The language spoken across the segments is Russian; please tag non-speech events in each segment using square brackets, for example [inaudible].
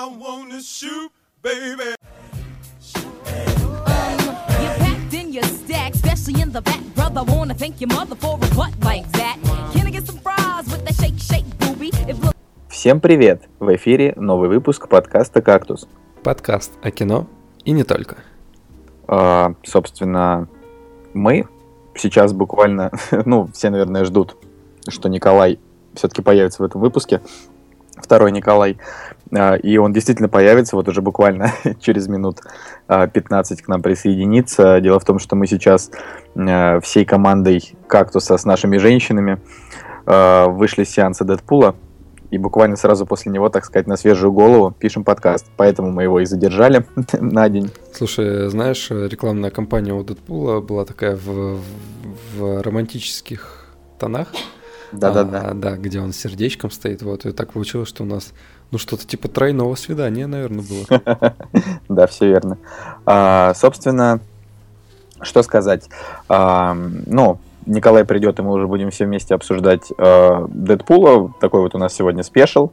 I wanna shoot, baby. You packed in your stack, especially in the back, brother. Wanna thank your mother for a butt like that. Can I get some fries with that shake, shake, booby? If look Всем привет! В эфире новый выпуск подкаста «Кактус». Подкаст о кино и не только. А, собственно, мы сейчас буквально, [laughs] ну, все, наверное, ждут, что Николай все-таки появится в этом выпуске. Второй Николай. А, и он действительно появится, вот уже буквально [laughs] через минут а, 15 к нам присоединится. Дело в том, что мы сейчас а, всей командой «Кактуса» с нашими женщинами а, вышли с сеанса Дэдпула. И буквально сразу после него, так сказать, на свежую голову пишем подкаст. Поэтому мы его и задержали [laughs] на день. Слушай, знаешь, рекламная кампания у Дэдпула была такая в, в романтических тонах. Да-да-да. А, да, где он с сердечком стоит. Вот, и так получилось, что у нас, ну, что-то типа тройного свидания, наверное, было. [laughs] Да, все верно. А, собственно, что сказать? А, ну, Николай придет, и мы уже будем все вместе обсуждать Дэдпула. Такой вот у нас сегодня спешл.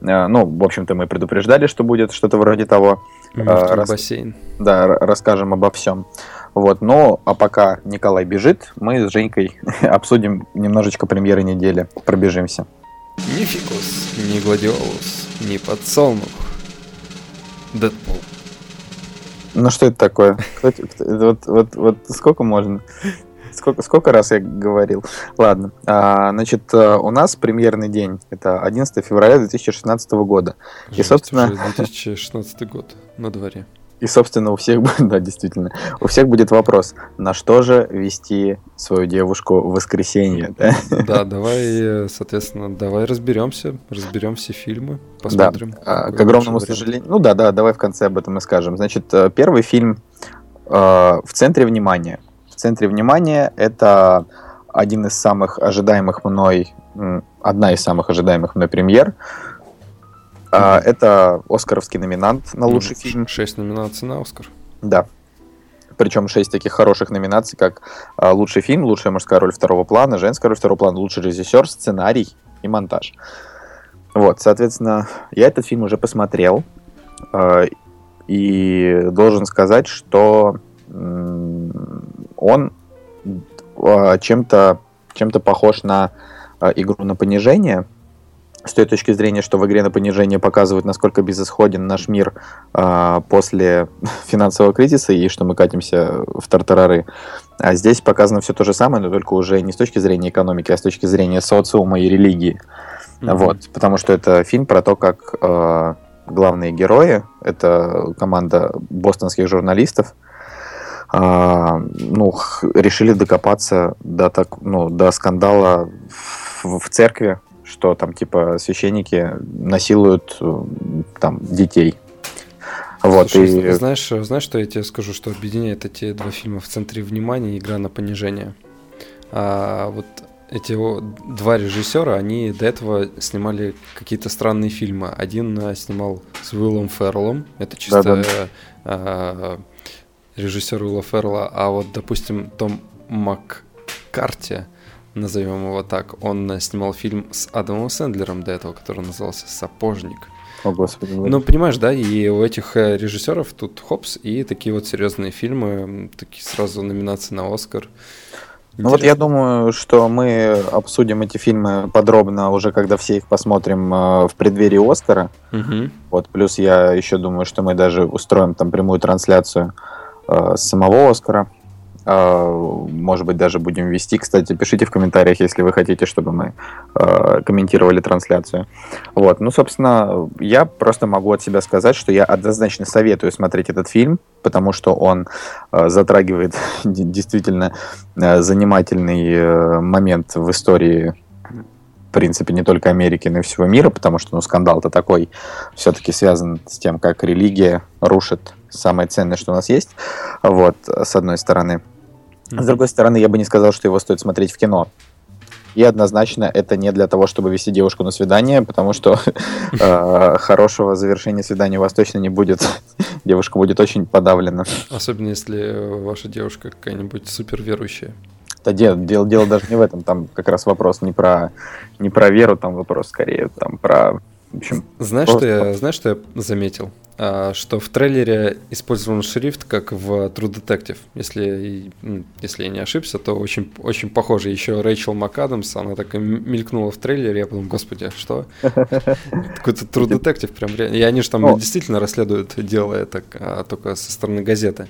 Ну, в общем-то, мы предупреждали, что будет что-то вроде того. Мертвый раз- бассейн. Да, расскажем обо всем. Вот, ну, а пока Николай бежит, мы с Женькой [laughs] обсудим немножечко премьеры недели. Пробежимся. Ни фикус, ни гладиолус, ни подсолнух. Дэдпул. Ну, что это такое? Это [laughs] Вот, вот, вот сколько можно? Сколько, сколько раз я говорил? Ладно. А, значит, э, у нас премьерный день. Это 11 февраля 2016 года. И, собственно- уже 2016 год на дворе. И, собственно, у всех, бу- [laughs] да, действительно, у всех будет вопрос, на что же вести свою девушку в воскресенье? да? Да, давай, соответственно, давай разберемся, разберем все фильмы, посмотрим. А, какой К огромному сожалению. Ну да, да, давай в конце об этом и скажем. Значит, э, первый фильм э, в центре внимания. В центре внимания это один из самых ожидаемых мной, одна из самых ожидаемых мной премьер. А. Это Оскаровский номинант на лучший фильм. Шесть номинаций на Оскар. Да. Причем шесть таких хороших номинаций, как а, лучший фильм, лучшая мужская роль второго плана, женская роль второго плана, лучший режиссер, сценарий и монтаж. Вот, соответственно, я этот фильм уже посмотрел. э, И должен сказать, что он э, чем-то чем-то похож на игру на понижение. С той точки зрения, что в игре на понижение показывают, насколько безысходен наш мир а, после [laughs] финансового кризиса и что мы катимся в тартарары. А здесь показано все то же самое, но только уже не с точки зрения экономики, а с точки зрения социума и религии. Мгм. Вот, потому что это фильм про то, как э, главные герои, это команда бостонских журналистов, а, ну, решили докопаться до, так, ну, до скандала в, в церкви, что там типа священники насилуют э, там детей. Вот, Слушай, и... знаешь, знаешь, что я тебе скажу, что объединяет эти два фильма в центре внимания игра на понижение? А, вот эти два режиссера, они до этого снимали какие-то странные фильмы. Один а, снимал с Уиллом Ферреллом, это чисто Да-да. а, режиссер Уилла Феррелла, а вот, допустим, Том Маккарти, назовем его так, он снимал фильм с Адамом Сэндлером до этого, который назывался «Сапожник». О, господи, Ну, понимаешь, да, и у этих э, режиссеров тут хопс, и такие вот серьезные фильмы, такие сразу номинации на Оскар. Ну вот я Интересно. думаю, что мы обсудим эти фильмы подробно уже, когда все их посмотрим э, в преддверии Оскара. Мгм. Вот, плюс я еще думаю, что мы даже устроим там прямую трансляцию э, с самого Оскара. Э, может быть, даже будем вести. Кстати, пишите в комментариях, если вы хотите, чтобы мы э, комментировали трансляцию. Вот, ну, собственно, я просто могу от себя сказать, что я однозначно советую смотреть этот фильм, потому что он э, затрагивает [laughs] действительно занимательный э, момент в истории в принципе, не только Америки, но и всего мира, потому что, ну, скандал-то такой все-таки связан с тем, как религия рушит самое ценное, что у нас есть, вот, с одной стороны. С другой стороны, я бы не сказал, что его стоит смотреть в кино. И однозначно это не для того, чтобы вести девушку на свидание, потому что [laughs] э, хорошего завершения свидания у вас точно не будет. [laughs] Девушка будет очень подавлена. Особенно если э, ваша девушка какая-нибудь супер верующая. Да дело, дело, дело даже не в этом, там как раз вопрос не про, не про веру, там вопрос скорее там про В общем, Знаешь, что я, знаешь, что я заметил? А, что в трейлере использован шрифт, как в True Detective. Если, м, если я не ошибся, то очень, очень похоже. Еще Рэйчел МакАдамс, она так и мелькнула в трейлере, я подумал, господи, что? [laughs] Какой-то True Detective прям реально. И они же там Ну. действительно расследуют дело это, а только со стороны газеты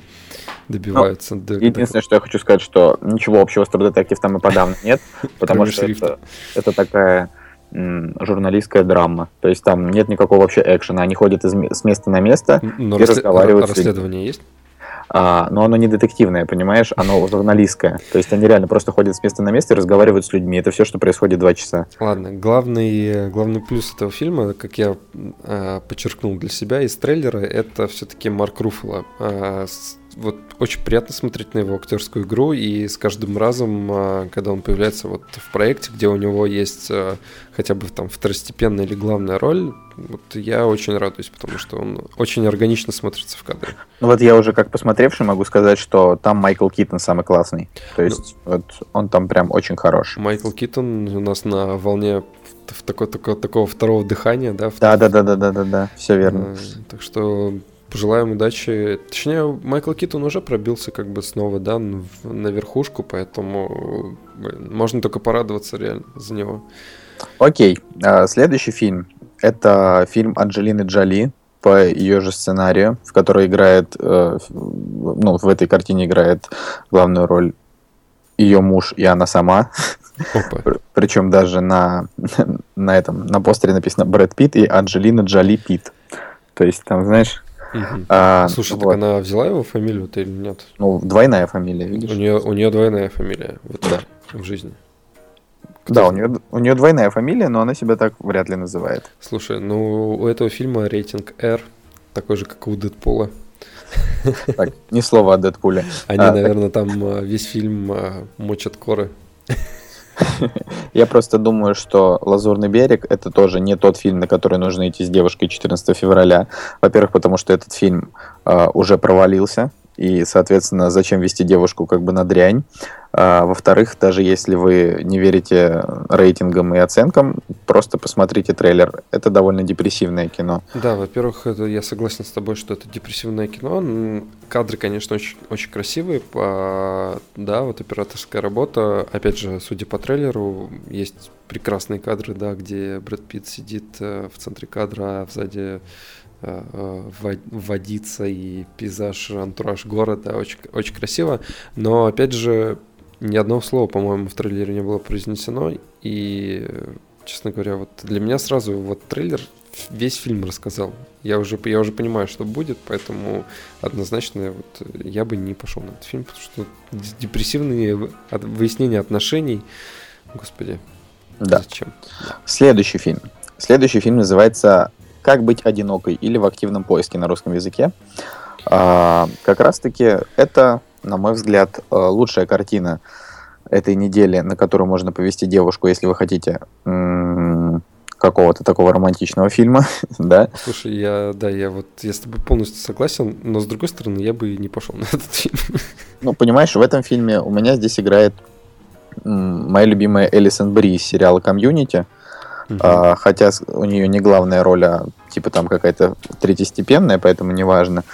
добиваются. до- до- Единственное, что я хочу сказать, что ничего общего с True Detective там и подавно нет, [laughs] потому что это, это такая журналистская драма. То есть там нет никакого вообще экшена. Они ходят из с места на место, Но и рассле- разговаривают расследование есть? а, но оно не детективное, понимаешь? Оно журналистское. То есть они реально просто ходят с места на место и разговаривают с людьми. Это все, что происходит два часа. Ладно, главный, главный плюс этого фильма, как я э, подчеркнул для себя из трейлера, это все-таки Марк Руффало. Э, с- вот очень приятно смотреть на его актерскую игру, и с каждым разом, э, когда он появляется вот в проекте, где у него есть э, хотя бы там второстепенная или главная роль, вот я очень радуюсь, потому что он очень органично смотрится в кадре. Ну вот я уже как посмотревший могу сказать, что там Майкл Китон самый классный. То есть вот он там прям очень хорош. Майкл Китон у нас на волне в- в такой, такого, второго дыхания, да, Да, да, да, да, да, да, да, все верно. Э, Так что пожелаем удачи. Точнее, Майкл Китон уже пробился как бы снова, да, на верхушку, поэтому блин, можно только порадоваться реально за него. Окей, а, следующий фильм. Это фильм Анджелины Джоли по ее же сценарию, в которой играет, э, ну, в этой картине играет главную роль ее муж и она сама. Опа. Причем даже на, [laughs] на этом, на постере написано Брэд Питт и Анджелина Джоли Питт. То есть там, знаешь, А, Слушай, вот, так она взяла его фамилию-то или нет? ну, двойная фамилия, видишь? У нее, у нее двойная фамилия вот Да. в жизни. Да, у нее, у нее двойная фамилия, но она себя так вряд ли называет. Слушай, ну у этого фильма рейтинг R, такой же, как и у Дэдпула. Так, ни слова о Дэдпуле. Они, А, так- наверное, там э, весь фильм э, мочат коры. [laughs] Я просто думаю, что «Лазурный берег» — это тоже не тот фильм, на который нужно идти с девушкой 14 февраля. Во-первых, потому что этот фильм а, уже провалился, и, соответственно, зачем вести девушку как бы на дрянь. А, во-вторых, даже если вы не верите рейтингам и оценкам, просто посмотрите трейлер. Это довольно депрессивное кино. Да, во-первых, это, я согласен с тобой, что это депрессивное кино. Кадры, конечно, очень, очень красивые. по- Да, вот операторская работа. Опять же, судя по трейлеру, есть прекрасные кадры, да, где Брэд Питт сидит э, в центре кадра, а сзади э, э, во- водица и пейзаж, антураж города. Очень, очень красиво. Но, опять же, ни одного слова, по-моему, в трейлере не было произнесено. И, честно говоря, вот для меня сразу вот трейлер весь фильм рассказал. Я уже, я уже понимаю, что будет, поэтому однозначно вот я бы не пошел на этот фильм, потому что депрессивные выяснения отношений, господи, Да. зачем? Следующий фильм. Следующий фильм называется «Как быть одинокой» или «В активном поиске» на русском языке. А, как раз-таки это, на мой взгляд, э, лучшая картина этой недели, на которую можно повести девушку, если вы хотите какого-то такого романтичного фильма, [laughs] да. Слушай, я, да, я вот, я с тобой полностью согласен, но с другой стороны, я бы не пошел [laughs] на этот фильм. Ну, понимаешь, в этом фильме у меня здесь играет моя любимая Элисон Бри из сериала «Community», А, хотя у нее не главная роль, а типа там какая-то третьестепенная, поэтому неважно.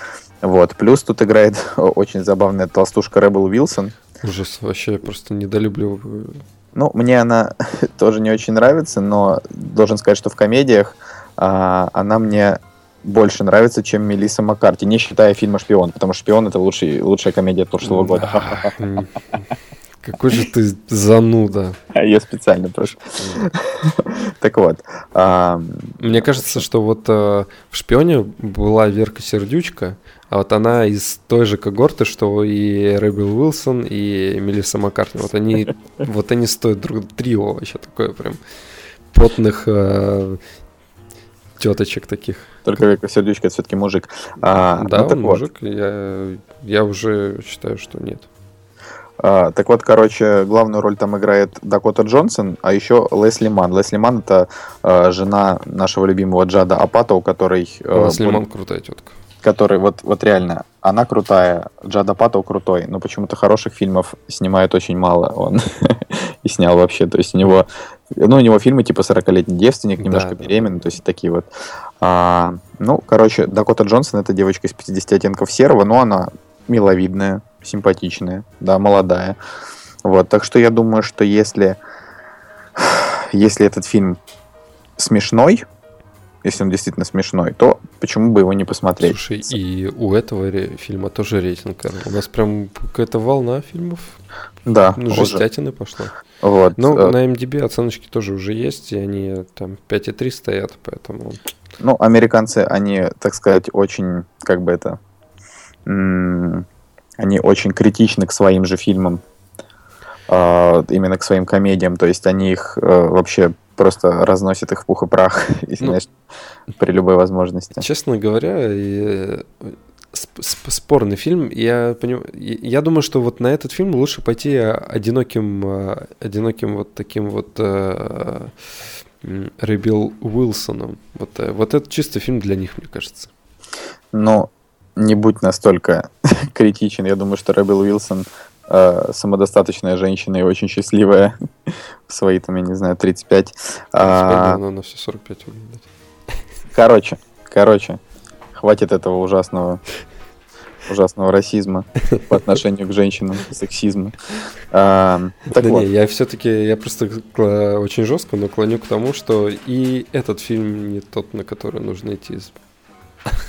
Вот. Плюс тут играет [laughs] очень забавная толстушка Ребел Уилсон. Ужас, вообще я просто недолюбливаю. Ну, мне она [laughs] тоже не очень нравится, но должен сказать, что в комедиях а, она мне больше нравится, чем Мелисса Маккарти, не считая фильма «Шпион», потому что «Шпион» — это лучший, лучшая комедия прошлого года. [laughs] Какой же ты зануда. Я специально просто. Так вот. а, Мне кажется, что вот э, в шпионе была Верка Сердючка, а вот она из той же когорты, что и Рэббел Уилсон, и Мелисса Маккартни. Вот они, [laughs] вот они стоят друг трио вообще такое прям потных э, теточек таких. Только это все-таки мужик. А, да, ну, он вот. мужик. Я, я уже считаю, что нет. А, так вот, короче, главную роль там играет Дакота Джонсон, а еще Лесли Ман. Лесли Ман это а, жена нашего любимого Джада Апата, у которой... э, Лесли Ман крутая тетка. Который вот, вот реально, она крутая, Джад Апатоу крутой, но почему-то хороших фильмов снимает очень мало он [laughs] и снял вообще. То есть у него Ну, у него фильмы типа «40-летний девственник», немножко да, беременный, то есть такие вот. А, ну, короче, Дакота Джонсон это девочка из 50 оттенков серого, но она миловидная, симпатичная, да, молодая. Вот, так что я думаю, что если, [sighs] если этот фильм смешной, если он действительно смешной, то почему бы его не посмотреть? Слушай, и у этого фильма тоже рейтинг. У нас прям какая-то волна фильмов. Да, Ну, жестятины пошла. Вот. Ну, э, на MDB оценочки тоже уже есть, и они там 5,3 стоят, поэтому... Ну, американцы, они, так сказать, очень, как бы это, м, они очень критичны к своим же фильмам, именно к своим комедиям, то есть они их э, вообще просто разносят их в пух и прах, [laughs] и, Ну, знаешь, при любой возможности. Честно говоря, э, сп- сп- спорный фильм. Я, поним- я думаю, что вот на этот фильм лучше пойти э, одиноким, одиноким вот таким вот м, Рэббил Уилсоном. Вот, вот это чисто фильм для них, мне кажется. Но не будь настолько [laughs] критичен, я думаю, что Рэббел Уилсон э, самодостаточная женщина и очень счастливая в [laughs] свои, там, я не знаю, 35. А, она на все 45 выглядит. Короче, короче, хватит этого ужасного ужасного расизма по отношению к женщинам, сексизма. А, так да вот, не, я все-таки, я просто очень жестко, но клоню к тому, что и этот фильм не тот, на который нужно идти.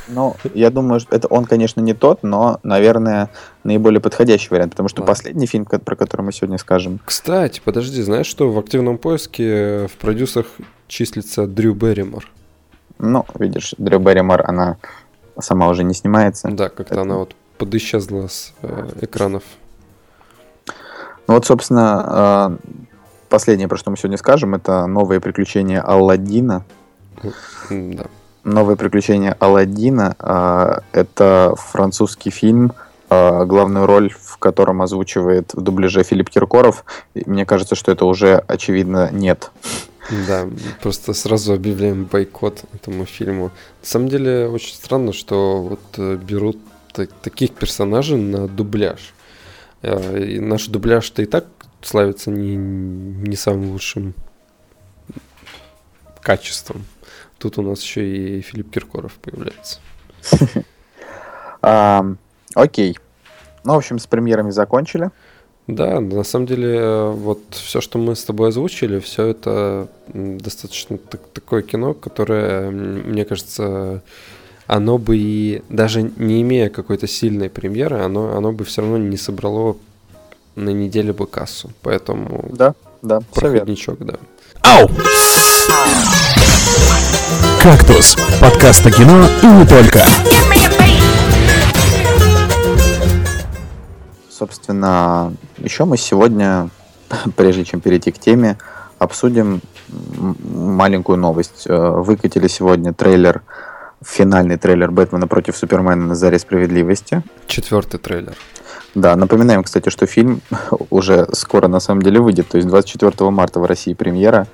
Ну, я думаю, что это он, конечно, не тот, но, наверное, наиболее подходящий вариант, потому что Ладно. последний фильм, про который мы сегодня скажем, Кстати, подожди, знаешь, что в активном поиске в продюсах числится Дрю Берримор? ну, видишь, Дрю Берримор, она сама уже не снимается. Да, как-то Это- она вот подисчезла с э, экранов. Ну вот, собственно, э, последнее, про что мы сегодня скажем, это новые приключения Алладина. Да. Новые приключения Алладина э, это французский фильм, э, главную роль в котором озвучивает в дубляже Филипп Киркоров. Мне кажется, что это уже очевидно нет. Да, просто сразу объявляем бойкот этому фильму. На самом деле, очень странно, что вот э, берут та- таких персонажей на дубляж. Э, И наш дубляж-то и так славится не, не самым лучшим качеством. Тут у нас еще и Филипп Киркоров появляется. [laughs] Окей. Ну, в общем, с премьерами закончили. Да, на самом деле, вот все, что мы с тобой озвучили, все это достаточно так- такое кино, которое, мне кажется, оно бы и даже не имея какой-то сильной премьеры, оно, оно бы все равно не собрало на неделе бы кассу. Поэтому Да, да, проходничок, да. Ау! «Кактус» — подкаст о кино и не только. Собственно, еще мы сегодня, [laughs] прежде чем перейти к теме, обсудим маленькую новость. Э, Выкатили сегодня трейлер, финальный трейлер Бэтмена против Супермена на заре справедливости. Четвертый трейлер. Да, напоминаем, кстати, что фильм [laughs] уже скоро на самом деле выйдет, то есть 24 марта в России премьера,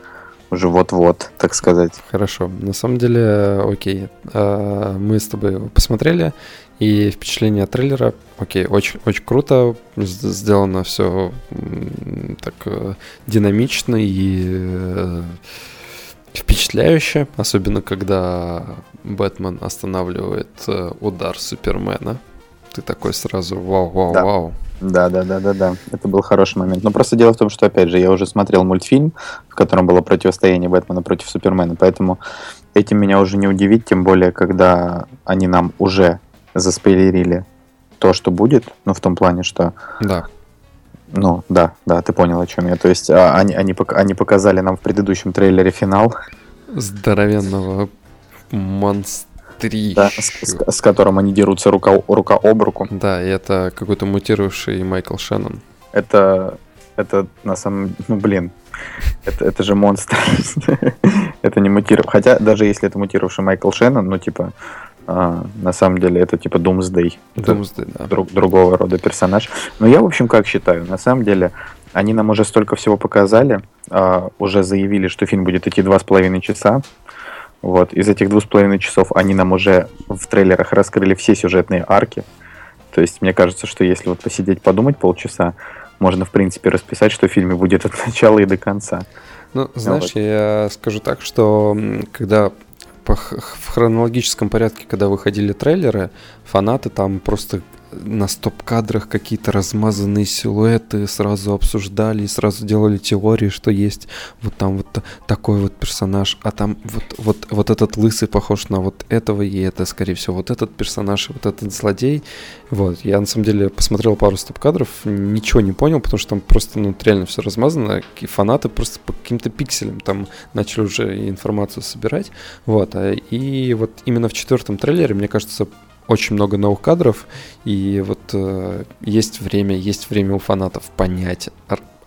уже вот-вот, так сказать. Хорошо. На самом деле, окей. А, Мы с тобой посмотрели, и впечатление от трейлера, окей, очень, очень круто. Сделано все так э, динамично и э, впечатляюще, особенно когда Бэтмен останавливает э, удар Супермена. Ты такой сразу вау, вау, Да. вау. Да, да, да, да, да. Это был хороший момент. Но просто дело в том, что, опять же, я уже смотрел мультфильм, в котором было противостояние Бэтмена против Супермена, поэтому этим меня уже не удивить, тем более, когда они нам уже заспойлерили то, что будет, ну, в том плане, что, Да. ну, да, да, ты понял, о чем я. То есть а, они, они, они показали нам в предыдущем трейлере финал, Здоровенного монстрища. да, с, с- которым они дерутся рука, рука об руку. Да, и это какой-то мутировавший Майкл Шеннон. Это, это на самом... Ну, блин. Это, это же монстр. [laughs] это не мутировавший. Хотя, даже если это мутировавший Майкл Шеннон, ну, типа, а, на самом деле это типа Думсдей. Думсдей, да. друг, другого рода персонаж. Но я, в общем, как считаю, на самом деле, они нам уже столько всего показали, а, уже заявили, что фильм будет идти два с половиной часа. Вот. Из этих двух с половиной часов они нам уже в трейлерах раскрыли все сюжетные арки. То есть мне кажется, что если вот посидеть, подумать полчаса, можно, в принципе, расписать, что в фильме будет [laughs] от начала и до конца. Ну, знаешь, вот. я скажу так, что когда по в хронологическом порядке, когда выходили трейлеры, фанаты там просто на стоп-кадрах какие-то размазанные силуэты сразу обсуждали сразу делали теории, что есть вот там вот та- такой вот персонаж, а там вот, вот, вот этот лысый похож на вот этого, и это, скорее всего, вот этот персонаж, и вот этот злодей. Вот, я на самом деле посмотрел пару стоп-кадров, ничего не понял, потому что там просто, ну, реально все размазано, и фанаты просто по каким-то пикселям там начали уже информацию собирать. Вот, а- и вот именно в четвертом трейлере, мне кажется, очень много новых кадров, и вот э, есть время, есть время у фанатов понять,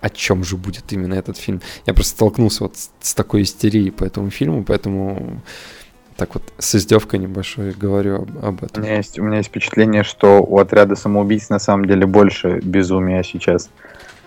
о чем же будет именно этот фильм. Я просто столкнулся вот с, такой истерией по этому фильму, поэтому так вот с издевкой небольшой говорю об, об У этом. меня, есть, у меня есть впечатление, что у отряда самоубийц на самом деле больше безумия сейчас,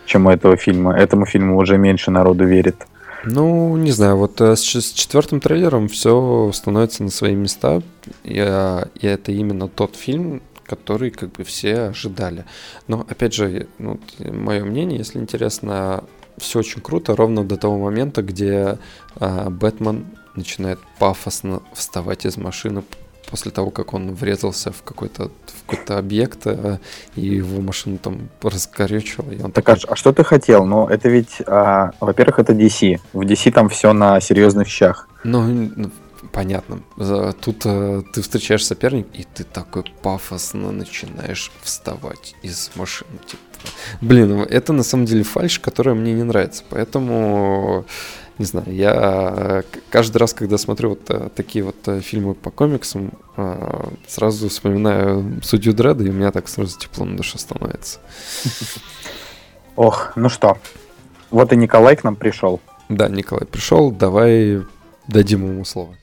чем у этого фильма. Этому фильму уже меньше народу верит. Ну, не знаю, вот э, с, четвертым трейлером все становится на свои места, э, и это именно тот фильм, который как бы все ожидали. Но опять же, ну, мое мнение, если интересно, все очень круто ровно до того момента, где а, Бэтмен начинает пафосно вставать из машины после того, как он врезался в какой-то в какой-то объект, э, и его машину там раскорючило, и он Так такой, а, а что ты хотел? Ну, это ведь, а, во-первых, это DC. В DC там все на серьезных щах. Ну, ну, понятно. Тут э, ты встречаешь соперник, и ты такой пафосно начинаешь вставать из машины. Типа. Блин, ну, это на самом деле фальш, которая мне не нравится. Поэтому, не знаю, я э, каждый раз, когда смотрю вот э, такие вот э, фильмы по комиксам, сразу вспоминаю Судью Дреда, и у меня так сразу тепло на душе становится. [laughs] Ох, ну что, вот и Николай к нам пришел. Да, Николай пришел, давай дадим ему слово.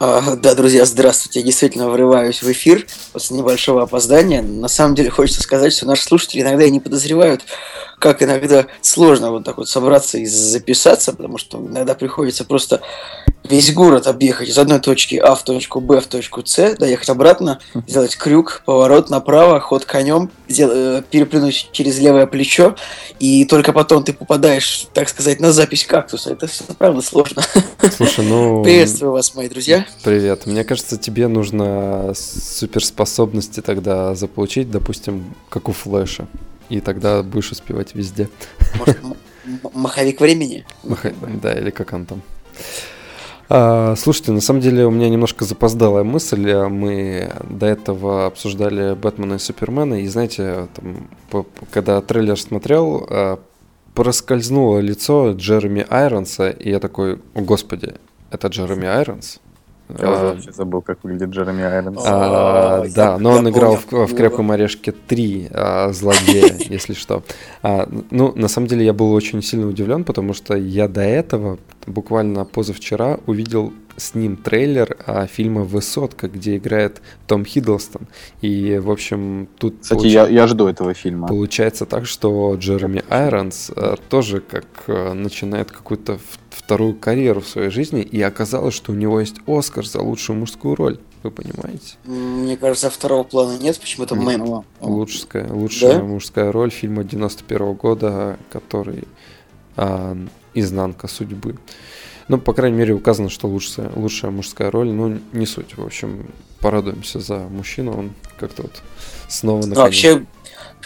А, да, друзья, здравствуйте. Я действительно врываюсь в эфир после небольшого опоздания. На самом деле хочется сказать, что наши слушатели иногда и не подозревают, как иногда сложно вот так вот собраться и записаться, потому что иногда приходится просто весь город объехать из одной точки А в точку Б в точку С, доехать обратно, сделать крюк, поворот направо, ход конем, э, переплюнуть через левое плечо, и только потом ты попадаешь, так сказать, на запись кактуса. Это все правда сложно. Слушай, ну... Приветствую вас, мои друзья. Привет. Мне кажется, тебе нужно суперспособности тогда заполучить, допустим, как у Флэша. И тогда будешь успевать везде. Может, маховик времени? Маха- Да, или как он там. А, слушайте, на самом деле у меня немножко запоздалая мысль. Мы до этого обсуждали Бэтмена и Супермена, и знаете, там, по- когда трейлер смотрел, а, проскользнуло лицо Джереми Айронса, и я такой, о господи, это Джереми Айронс? Я уже А, вообще забыл, как выглядит Джереми Айронс. а, да, но он играл в, Крепком орешке 3 а, злодея, [laughs] если что. Ну, на самом деле я был очень сильно удивлен, потому что я до этого, буквально позавчера, увидел с ним трейлер а, фильма «Высотка», где играет Том Хиддлстон. И, в общем, тут Кстати, получ- я, я жду этого фильма. получается так, что Джереми Айронс а, тоже как а, начинает какую-то вторую карьеру в своей жизни, и оказалось, что у него есть Оскар за лучшую мужскую роль. Вы понимаете? Мне кажется, второго плана нет, почему-то мем. Лучшая, лучшая Да? мужская роль фильма 91 года, который а, «Изнанка судьбы». Ну, по крайней мере, указано, что лучшая, лучшая мужская роль, но не суть. В общем, порадуемся за мужчину, он как-то вот снова Ну, наконец- вообще,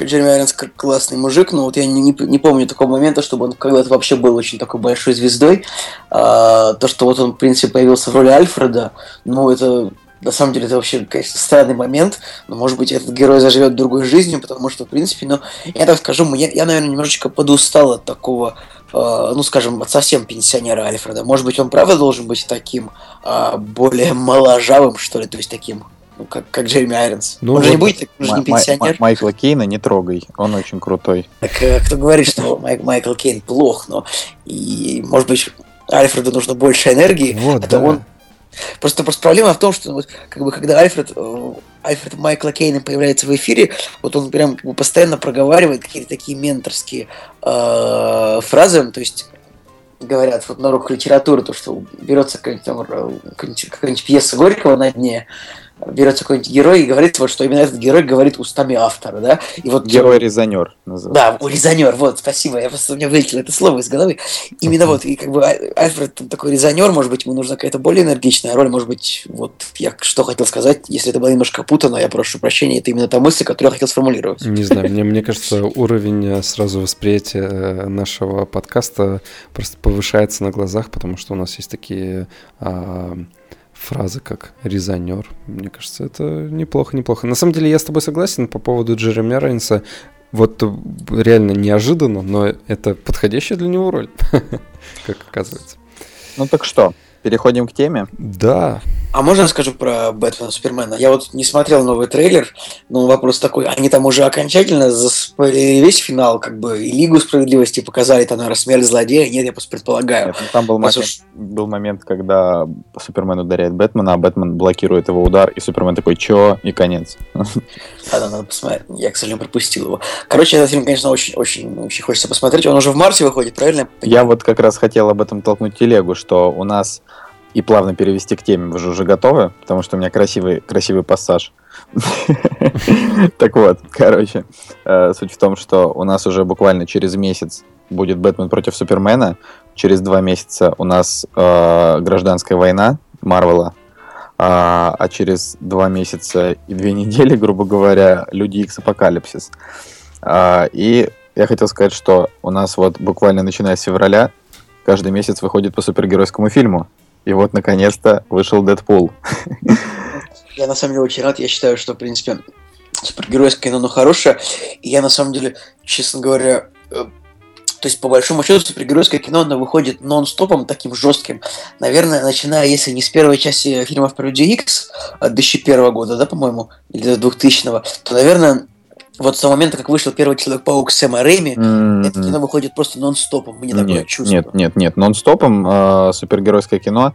Джереми Айронс классный мужик, но вот я не, не, не помню такого момента, чтобы он когда-то вообще был очень такой большой звездой. А, то, что вот он, в принципе, появился в роли Альфреда, ну, это на самом деле это вообще, конечно, странный момент, но, может быть, этот герой заживет другой жизнью, потому что, в принципе, ну, я так скажу, я, я наверное, немножечко подустал от такого, ну, скажем, от совсем пенсионера Альфреда. Может быть, он правда должен быть таким а, более моложавым, что ли, то есть таким, ну, как, как Джереми Айронс. Ну, он же не будет, он же не пенсионер. Ма- Майкла Кейна не трогай, он очень крутой. Так э, кто говорит, что Майк, Майкл Кейн плох, но и, может быть, Альфреду нужно больше энергии. Вот, это да. он. Просто, просто проблема в том, что вот, как бы, когда Альфред, э, Альфред Майкла Кейна появляется в эфире, вот он прям как бы, постоянно проговаривает какие-то такие менторские э, фразы, то есть говорят вот на уроках литературы, то, что берется какая-нибудь, э, какая-нибудь, какая-нибудь пьеса Горького на дне, берется какой-нибудь герой и говорит, вот, что именно этот герой говорит устами автора, да? И вот Герой-резонер называется. Да, резонер, вот, спасибо, я просто, у меня вылетело это слово из головы. Именно вот, и как бы Аль- Альфред там такой резонер, может быть, ему нужна какая-то более энергичная роль, может быть, вот, я что хотел сказать, если это было немножко путано, я прошу прощения, это именно та мысль, которую я хотел сформулировать. Не знаю, мне, мне кажется, уровень э, сразу восприятия э, нашего подкаста просто повышается на глазах, потому что у нас есть такие а, фразы, как резонер. Мне кажется, это неплохо, неплохо. На самом деле, я с тобой согласен по поводу Джереми Рейнса. Вот э, реально неожиданно, но это подходящая для него роль, [laughs] как оказывается. Ну так что, переходим к теме. Да, А можно я скажу про Бэтмена Супермена? Я вот не смотрел новый трейлер, но вопрос такой, они там уже окончательно заспойлерили весь финал, как бы, и Лигу Справедливости показали, там, наверное, смерть злодея, нет, я просто предполагаю. Нет, ну, там был момент, Послушай. был момент, когда Супермен ударяет Бэтмена, а Бэтмен блокирует его удар, и Супермен такой, чё? И конец. Ладно, надо посмотреть. Я, к сожалению, пропустил его. Короче, этот фильм, конечно, очень, очень, очень хочется посмотреть. Он уже в марте выходит, правильно? Я вот как раз хотел об этом толкнуть телегу, что у нас и плавно перевести к теме, вы же уже готовы, потому что у меня красивый, красивый пассаж. Так вот, короче, э, суть в том, что у нас уже буквально через месяц будет Бэтмен против Супермена, через два месяца у нас э, гражданская война Марвела, а а через два месяца и две недели, грубо говоря, Люди Икс Апокалипсис. А, И я хотел сказать, что у нас вот буквально начиная с февраля каждый месяц выходит по супергеройскому фильму. И вот, наконец-то, вышел Дэдпул. Я на самом деле очень рад. Я считаю, что, в принципе, супергеройское кино, хорошее. И я, на самом деле, честно говоря, э, то есть, по большому счету, супергеройское кино, оно выходит нон-стопом, таким жестким. Наверное, начиная, если не с первой части фильмов про Люди Икс от 2001 года, да, по-моему, или 2000 то, наверное, вот с того момента, как вышел первый Человек-паук Сэма Рэйми, это кино выходит просто нон-стопом. Мне такое Нет, чувство. нет, нет, нет. Нон-стопом э, супергеройское кино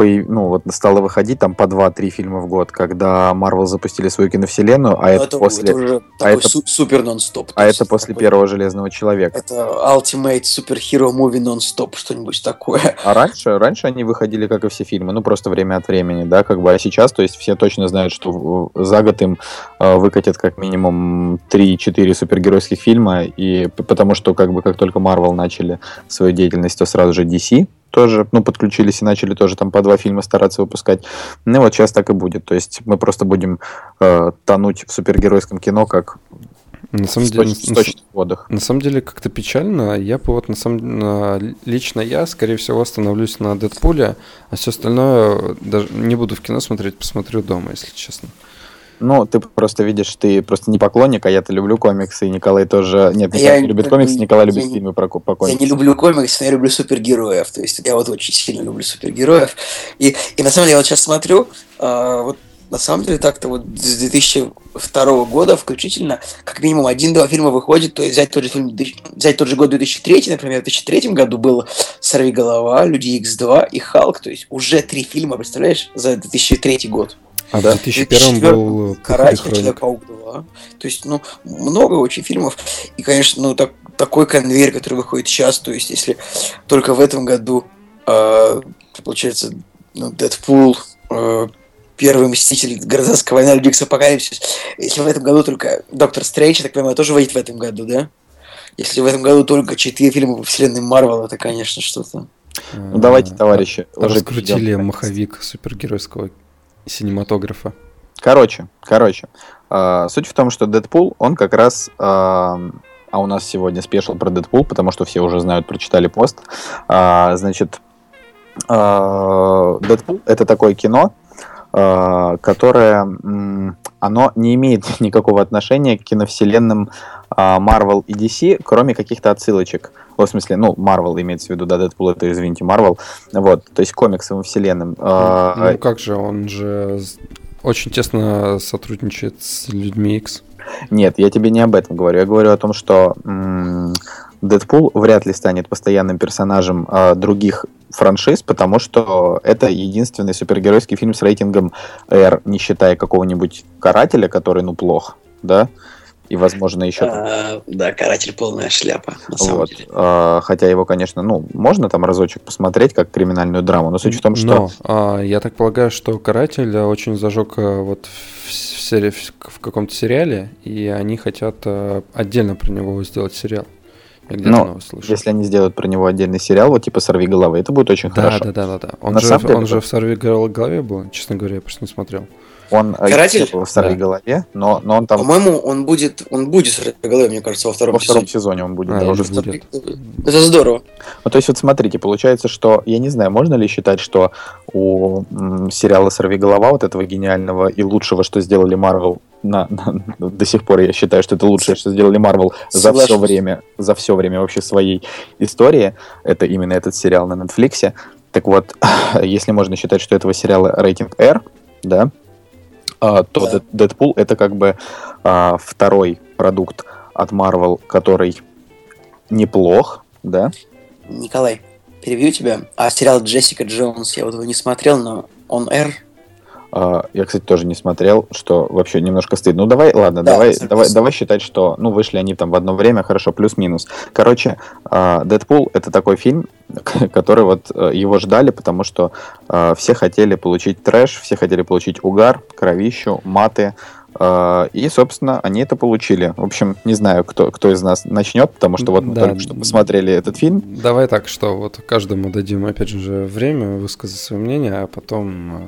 ну, вот стало выходить там по 2-3 фильма в год, когда Marvel запустили свою киновселенную, а Но это, это, после, это уже такой это- су- супер нон-стоп. а это после такой- первого Железного Человека. Это Ultimate Superhero Movie Non-Stop, что-нибудь такое. А раньше, раньше они выходили, как и все фильмы, ну просто время от времени, да, как бы, а сейчас, то есть все точно знают, что за год им э, выкатят как минимум 3-4 супергеройских фильма, и потому что как бы как только Marvel начали свою деятельность, то сразу же DC тоже, ну, подключились и начали тоже там по два фильма стараться выпускать. Ну, вот сейчас так и будет. То есть мы просто будем э, тонуть в супергеройском кино, как на самом деле... сточных водах. На самом деле как-то печально. Я бы вот на самом на- лично я, скорее всего, остановлюсь на Дэдпуле, а все остальное даже не буду в кино смотреть, посмотрю дома, если честно. Ну, ты просто видишь, ты просто не поклонник, а я-то люблю комиксы, и Николай тоже... Нет, Я Николай не любит комиксы, Николай любит я фильмы про ко- по Я не люблю комиксы, я люблю супергероев. То есть я вот очень сильно люблю супергероев. И, и на самом деле, я вот сейчас смотрю, а, вот на самом деле так-то вот с 2002 года включительно, как минимум один-два фильма выходит, то есть взять тот же фильм, взять тот же год 2003, например, в 2003 году был «Сорви голова», «Люди X2» и «Халк», то есть уже три фильма, представляешь, за 2003 год. А Да. в 2001 был «Пухарь Каратель, хроник». Человек-паук 2. То есть, ну, много очень фильмов. И, конечно, ну, так, такой конвейер, который выходит сейчас, то есть, если только в этом году, э, получается, ну, Дэдпул, э, Первый Мститель, Гражданская война, Люди Апокалипсис. Если в этом году только Доктор Стрэндж, так понимаю, тоже выйдет в этом году, да? Если в этом году только четыре фильма по вселенной Марвел, это, конечно, что-то. Ну, давайте, товарищи, А, уже Раскрутили маховик супергеройского синематографа. Короче, короче, э, суть в том, что Дэдпул, он как раз... э, а у нас сегодня спешл про Дэдпул, потому что все уже знают, прочитали пост. А, значит, э, Дэдпул — это такое кино, э, которое... м, оно не имеет [laughs] никакого отношения к киновселенным а, Marvel и DC, кроме каких-то отсылочек. В смысле, ну, Marvel имеется в виду, да, Дэдпул это, извините, Marvel. Вот, то есть комиксовым вселенным. А, Ну как же, он же очень тесно сотрудничает с людьми X. Нет, я тебе не об этом говорю. Я говорю о том, что Дэдпул вряд ли станет постоянным персонажем а, других франшиз, потому что это единственный супергеройский фильм с рейтингом R, не считая какого-нибудь карателя, который, ну, плох, да. и, возможно, еще... А, да, каратель полная шляпа, на самом Вот. деле. А, Хотя его, конечно, ну, можно там разочек посмотреть, как криминальную драму, но суть в том, что... Но а, я так полагаю, что каратель а, очень зажег а, вот в, с- в серии, в, в каком-то сериале, и они хотят а, отдельно про него сделать сериал. Я Ну. Если они сделают про него отдельный сериал, вот типа «Сорви головы», это будет очень Да, хорошо. да, да, да, да. Он, На же, он же да. в сорви голове был, честно говоря, я просто не смотрел. Он э, Каратель? в «Сорви Да. голове», но, но он там По-моему, он будет, он будет с головой, мне кажется, во втором во втором сезоне. сезоне он будет. А, да, уже в- будет. Это здорово. Ну, то есть, вот смотрите, получается, что, я не знаю, можно ли считать, что у м, сериала «Сорви голова», вот этого гениального и лучшего, что сделали Марвел, на, [laughs] на- до сих пор я считаю, что это лучшее, что сделали Марвел за все время, за все время вообще своей истории, это именно этот сериал на Netflix. Так вот, [laughs] если можно считать, что этого сериала рейтинг R, да, то Да. Дэд- Дэдпул это как бы а, второй продукт от Marvel, который неплох, да, Николай, перебью тебя. А сериал Джессика Джонс, я вот его не смотрел, но он R. А, Я, кстати, тоже не смотрел, что вообще немножко стыдно. Ну, давай, ладно, Да, давай, давай, давай считать, что, ну, вышли они там в одно время, хорошо, плюс-минус. Короче, а, Дэдпул — это такой фильм, [laughs] который вот э, его ждали, потому что а, все хотели получить трэш, все хотели получить угар, кровищу, маты, и, собственно, они это получили. В общем, не знаю, кто, кто из нас начнет, потому что вот мы Да. только что посмотрели этот фильм. Давай так, что вот каждому дадим, опять же, время высказать свое мнение, а потом, э,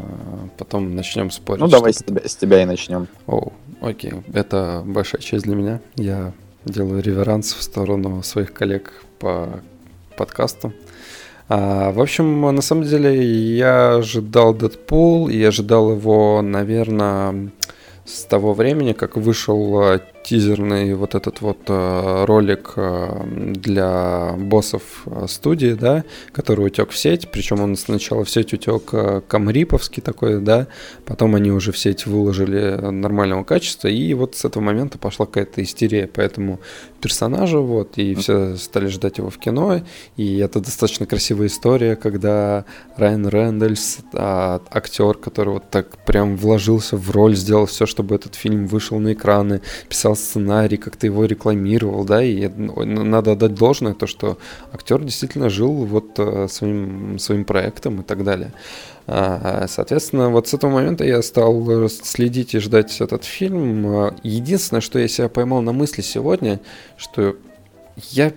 потом начнем спорить. Ну, давай с тебя, с тебя и начнем. О, окей. Это большая честь для меня. Я делаю реверанс в сторону своих коллег по подкасту. А, в общем, на самом деле, я ожидал Дэдпул, и ожидал его, наверное, с того времени, как вышел э, тизерный вот этот вот э, ролик э, для боссов студии, да, который утек в сеть, причем он сначала в сеть утек камриповский такой, да, потом они уже в сеть выложили нормального качества, и вот с этого момента пошла какая-то истерия. По этому персонажу, вот, и все стали ждать его в кино, и это достаточно красивая история, когда Райан Рэндальс, а, актер, который вот так прям вложился в роль, сделал все, чтобы этот фильм вышел на экраны, писал сценарий, как-то его рекламировал, да, и ну, надо отдать должное, то, что актер действительно жил вот э, своим, своим проектом и так далее. А, Соответственно, вот с этого момента я стал э, следить и ждать этот фильм. А, Единственное, что я себя поймал на мысли сегодня, что я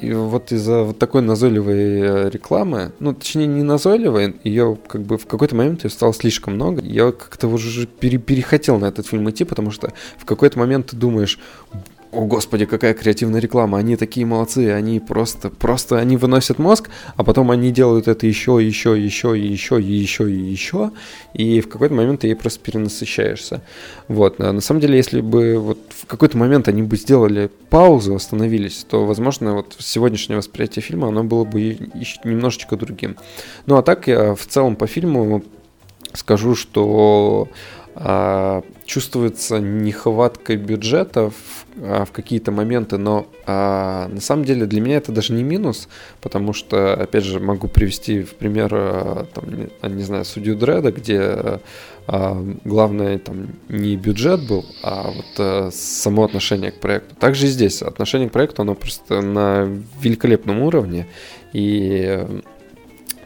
и вот из-за вот такой назойливой э, рекламы, ну, точнее, не назойливой, ее как бы в какой-то момент ее стало слишком много. Я как-то уже пере- перехотел на этот фильм идти, потому что в какой-то момент ты думаешь, о господи, какая креативная реклама, они такие молодцы, они просто, просто, они выносят мозг, а потом они делают это еще, еще, еще, и еще, и еще, и еще, и в какой-то момент ты ей просто перенасыщаешься. Вот, а на самом деле, если бы вот в какой-то момент они бы сделали паузу, остановились, то, возможно, вот сегодняшнее восприятие фильма, оно было бы немножечко другим. Ну, а так, я в целом по фильму скажу, что чувствуется нехватка бюджета в, а, в какие-то моменты, но а, на самом деле для меня это даже не минус, потому что, опять же, могу привести в пример, а, там, не, а, не знаю, судью Дреда, где а, главное там не бюджет был, а вот а, само отношение к проекту. Также и здесь отношение к проекту, оно просто на великолепном уровне, и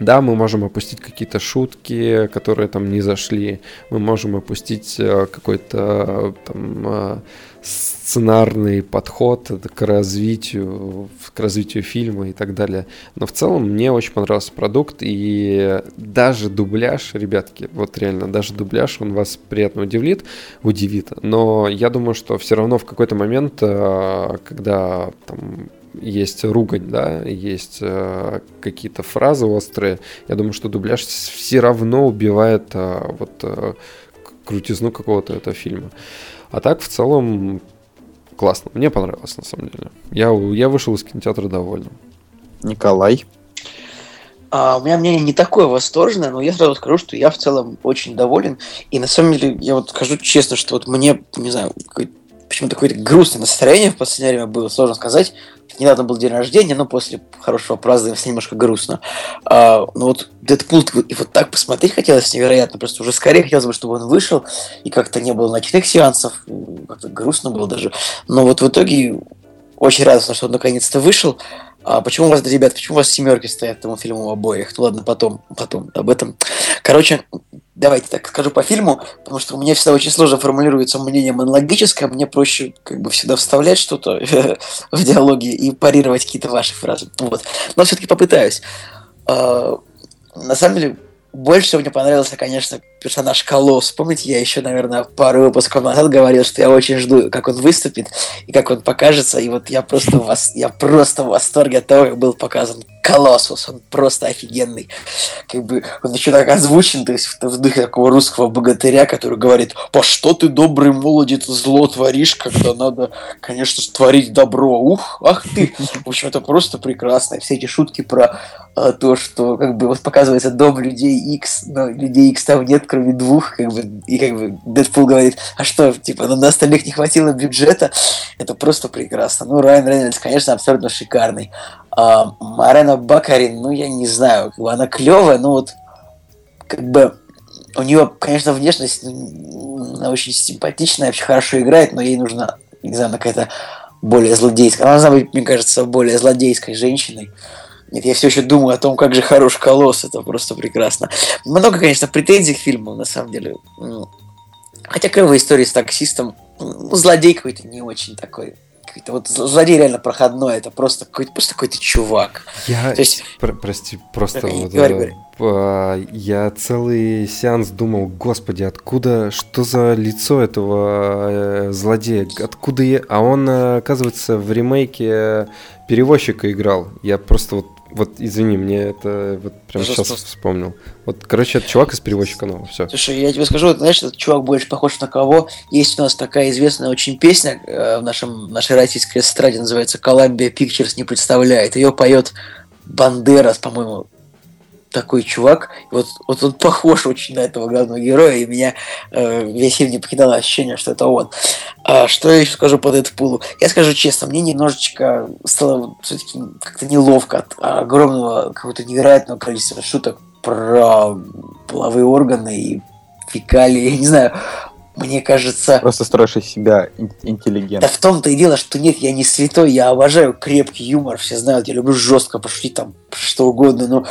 да, мы можем опустить какие-то шутки, которые там не зашли. Мы можем опустить э, какой-то там э, сценарный подход к развитию, к развитию фильма и так далее. Но в целом мне очень понравился продукт, и даже дубляж, ребятки, вот реально, даже дубляж, он вас приятно удивит, удивит. Но я думаю, что все равно в какой-то момент, э, когда там есть ругань, да, есть э, какие-то фразы острые. Я думаю, что дубляж все равно убивает э, вот э, крутизну какого-то этого фильма. А так в целом классно. Мне понравилось на самом деле. Я, я вышел из кинотеатра довольным. Николай. А, у меня мнение не такое восторженное, но я сразу скажу, что я в целом очень доволен. И на самом деле, я вот скажу честно, что вот мне, не знаю, почему-то какое-то грустное настроение в последнее время было, сложно сказать. Недавно был день рождения, но после хорошего празднования все немножко грустно. А, ну вот Дэдпул, и вот так посмотреть хотелось невероятно, просто уже скорее хотелось бы, чтобы он вышел, и как-то не было ночных сеансов, как-то грустно было даже. Но вот в итоге очень радостно, что он наконец-то вышел. А почему у вас, ребят, почему у вас семерки стоят этому фильму обоих? Ну ладно, потом, потом об этом. Короче, давайте так скажу по фильму, потому что у меня всегда очень сложно формулируется мнение монологическое, мне проще как бы всегда вставлять что-то [laughs] в диалоге и парировать какие-то ваши фразы. Вот. Но все-таки попытаюсь. А, на самом деле, больше мне понравился, конечно, персонаж Колосс. Помните, я еще, наверное, пару выпусков назад говорил, что я очень жду, как он выступит и как он покажется. И вот я просто, вас, я просто в восторге от того, как был показан Колоссус. Он просто офигенный. Как бы он еще так озвучен, то есть в, духе такого русского богатыря, который говорит, по что ты, добрый молодец, зло творишь, когда надо, конечно, творить добро. Ух, ах ты. В общем, это просто прекрасно. Все эти шутки про а, то, что как бы вот показывается дом людей X, но людей X там нет, кроме двух, как бы, и как бы Дэдпул говорит, а что, типа, на остальных не хватило бюджета, это просто прекрасно. Ну, Райан Рейнольдс, конечно, абсолютно шикарный. А Марена Бакарин, ну, я не знаю, как бы она клевая, но вот как бы у нее, конечно, внешность ну, она очень симпатичная, вообще хорошо играет, но ей нужна, не знаю, какая-то более злодейская. Она должна быть, мне кажется, более злодейской женщиной. Нет, я все еще думаю о том, как же хорош колосс, это просто прекрасно. Много, конечно, претензий к фильму, на самом деле. Хотя клевая история с таксистом, ну, злодей какой-то не очень такой какой-то вот злодей реально проходной, это просто какой-то просто какой-то чувак. Я, То есть... Про- прости, просто говори, вот, говори, говори. э, я целый сеанс думал, господи, откуда, что за лицо этого э, злодея, откуда я, а он э, оказывается в ремейке перевозчика играл. Я просто вот вот извини, мне это вот прям сейчас вспомнил. Вот, короче, это чувак из перевозчика нового, все. Слушай, я тебе скажу, знаешь, этот чувак больше похож на кого? Есть у нас такая известная очень песня э, в нашем, нашей российской эстраде, называется «Columbia Pictures не представляет». Ее поет Бандерас, по-моему, такой чувак. вот, вот он похож очень на этого главного героя, и меня э, весь фильм не покидало ощущение, что это он. А что я еще скажу по Дэдпулу? Я скажу честно, мне немножечко стало все-таки как-то неловко от огромного, какого-то невероятного количества шуток про половые органы и фекалии. Я не знаю, мне кажется... Просто строишь из себя интеллигент. Да в том-то и дело, что нет, я не святой, я обожаю крепкий юмор, все знают, я люблю жестко пошутить там что угодно, но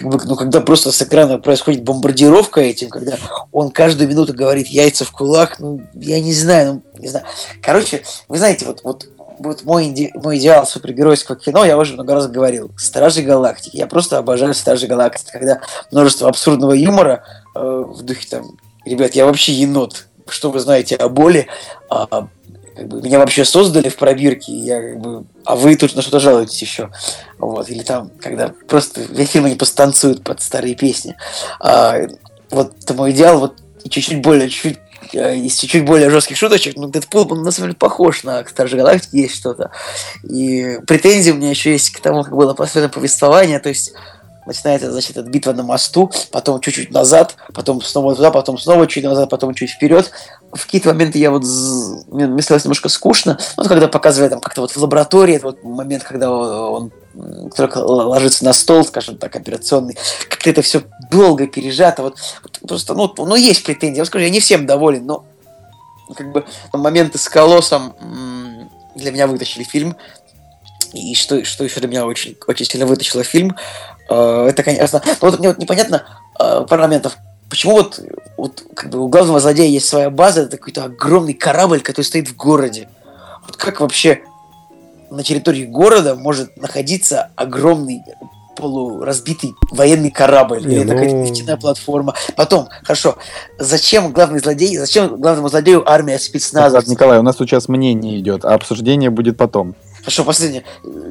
ну, когда просто с экрана происходит бомбардировка этим, когда он каждую минуту говорит яйца в кулак, ну, я не знаю, ну, не знаю. Короче, вы знаете, вот, вот, вот мой, иде, мой идеал супергеройского кино, я уже много раз говорил, Стражи Галактики. Я просто обожаю Стражи Галактики, когда множество абсурдного юмора э, в духе там, ребят, я вообще енот, что вы знаете о боли, а, как бы, меня вообще создали в пробирке, я как бы, а вы тут на что-то жалуетесь еще. Вот, или там, когда просто весь фильм они постанцуют под старые песни. А, вот это мой идеал, вот чуть-чуть более, чуть э, из чуть-чуть более жестких шуточек, ну, Дэдпул, он на самом деле похож на Старшей Галактики, есть что-то. И претензии у меня еще есть к тому, как было построено повествование, то есть начинается, значит, эта битва на мосту, потом чуть-чуть назад, потом снова туда, потом снова чуть назад, потом чуть вперед. В какие-то моменты я вот мне, стало немножко скучно. Вот когда показывает там как-то вот в лаборатории, это вот момент, когда он только ложится на стол, скажем так, операционный, как-то это все долго пережато. Вот, вот просто, ну, ну, есть претензии. Я скажу, я не всем доволен, но как бы моменты с колоссом для меня вытащили фильм. И что, что еще для меня очень, очень сильно вытащило фильм, это, конечно... Но вот мне вот непонятно э, пара моментов. Почему вот, вот как бы у главного злодея есть своя база, это какой-то огромный корабль, который стоит в городе. Вот как вообще на территории города может находиться огромный полуразбитый военный корабль, не, или ну... какая-то нефтяная платформа. Потом, хорошо, зачем главный злодей, зачем главному злодею армия спецназа? Николай, у нас сейчас мнение идет, а обсуждение будет потом. Хорошо, последнее.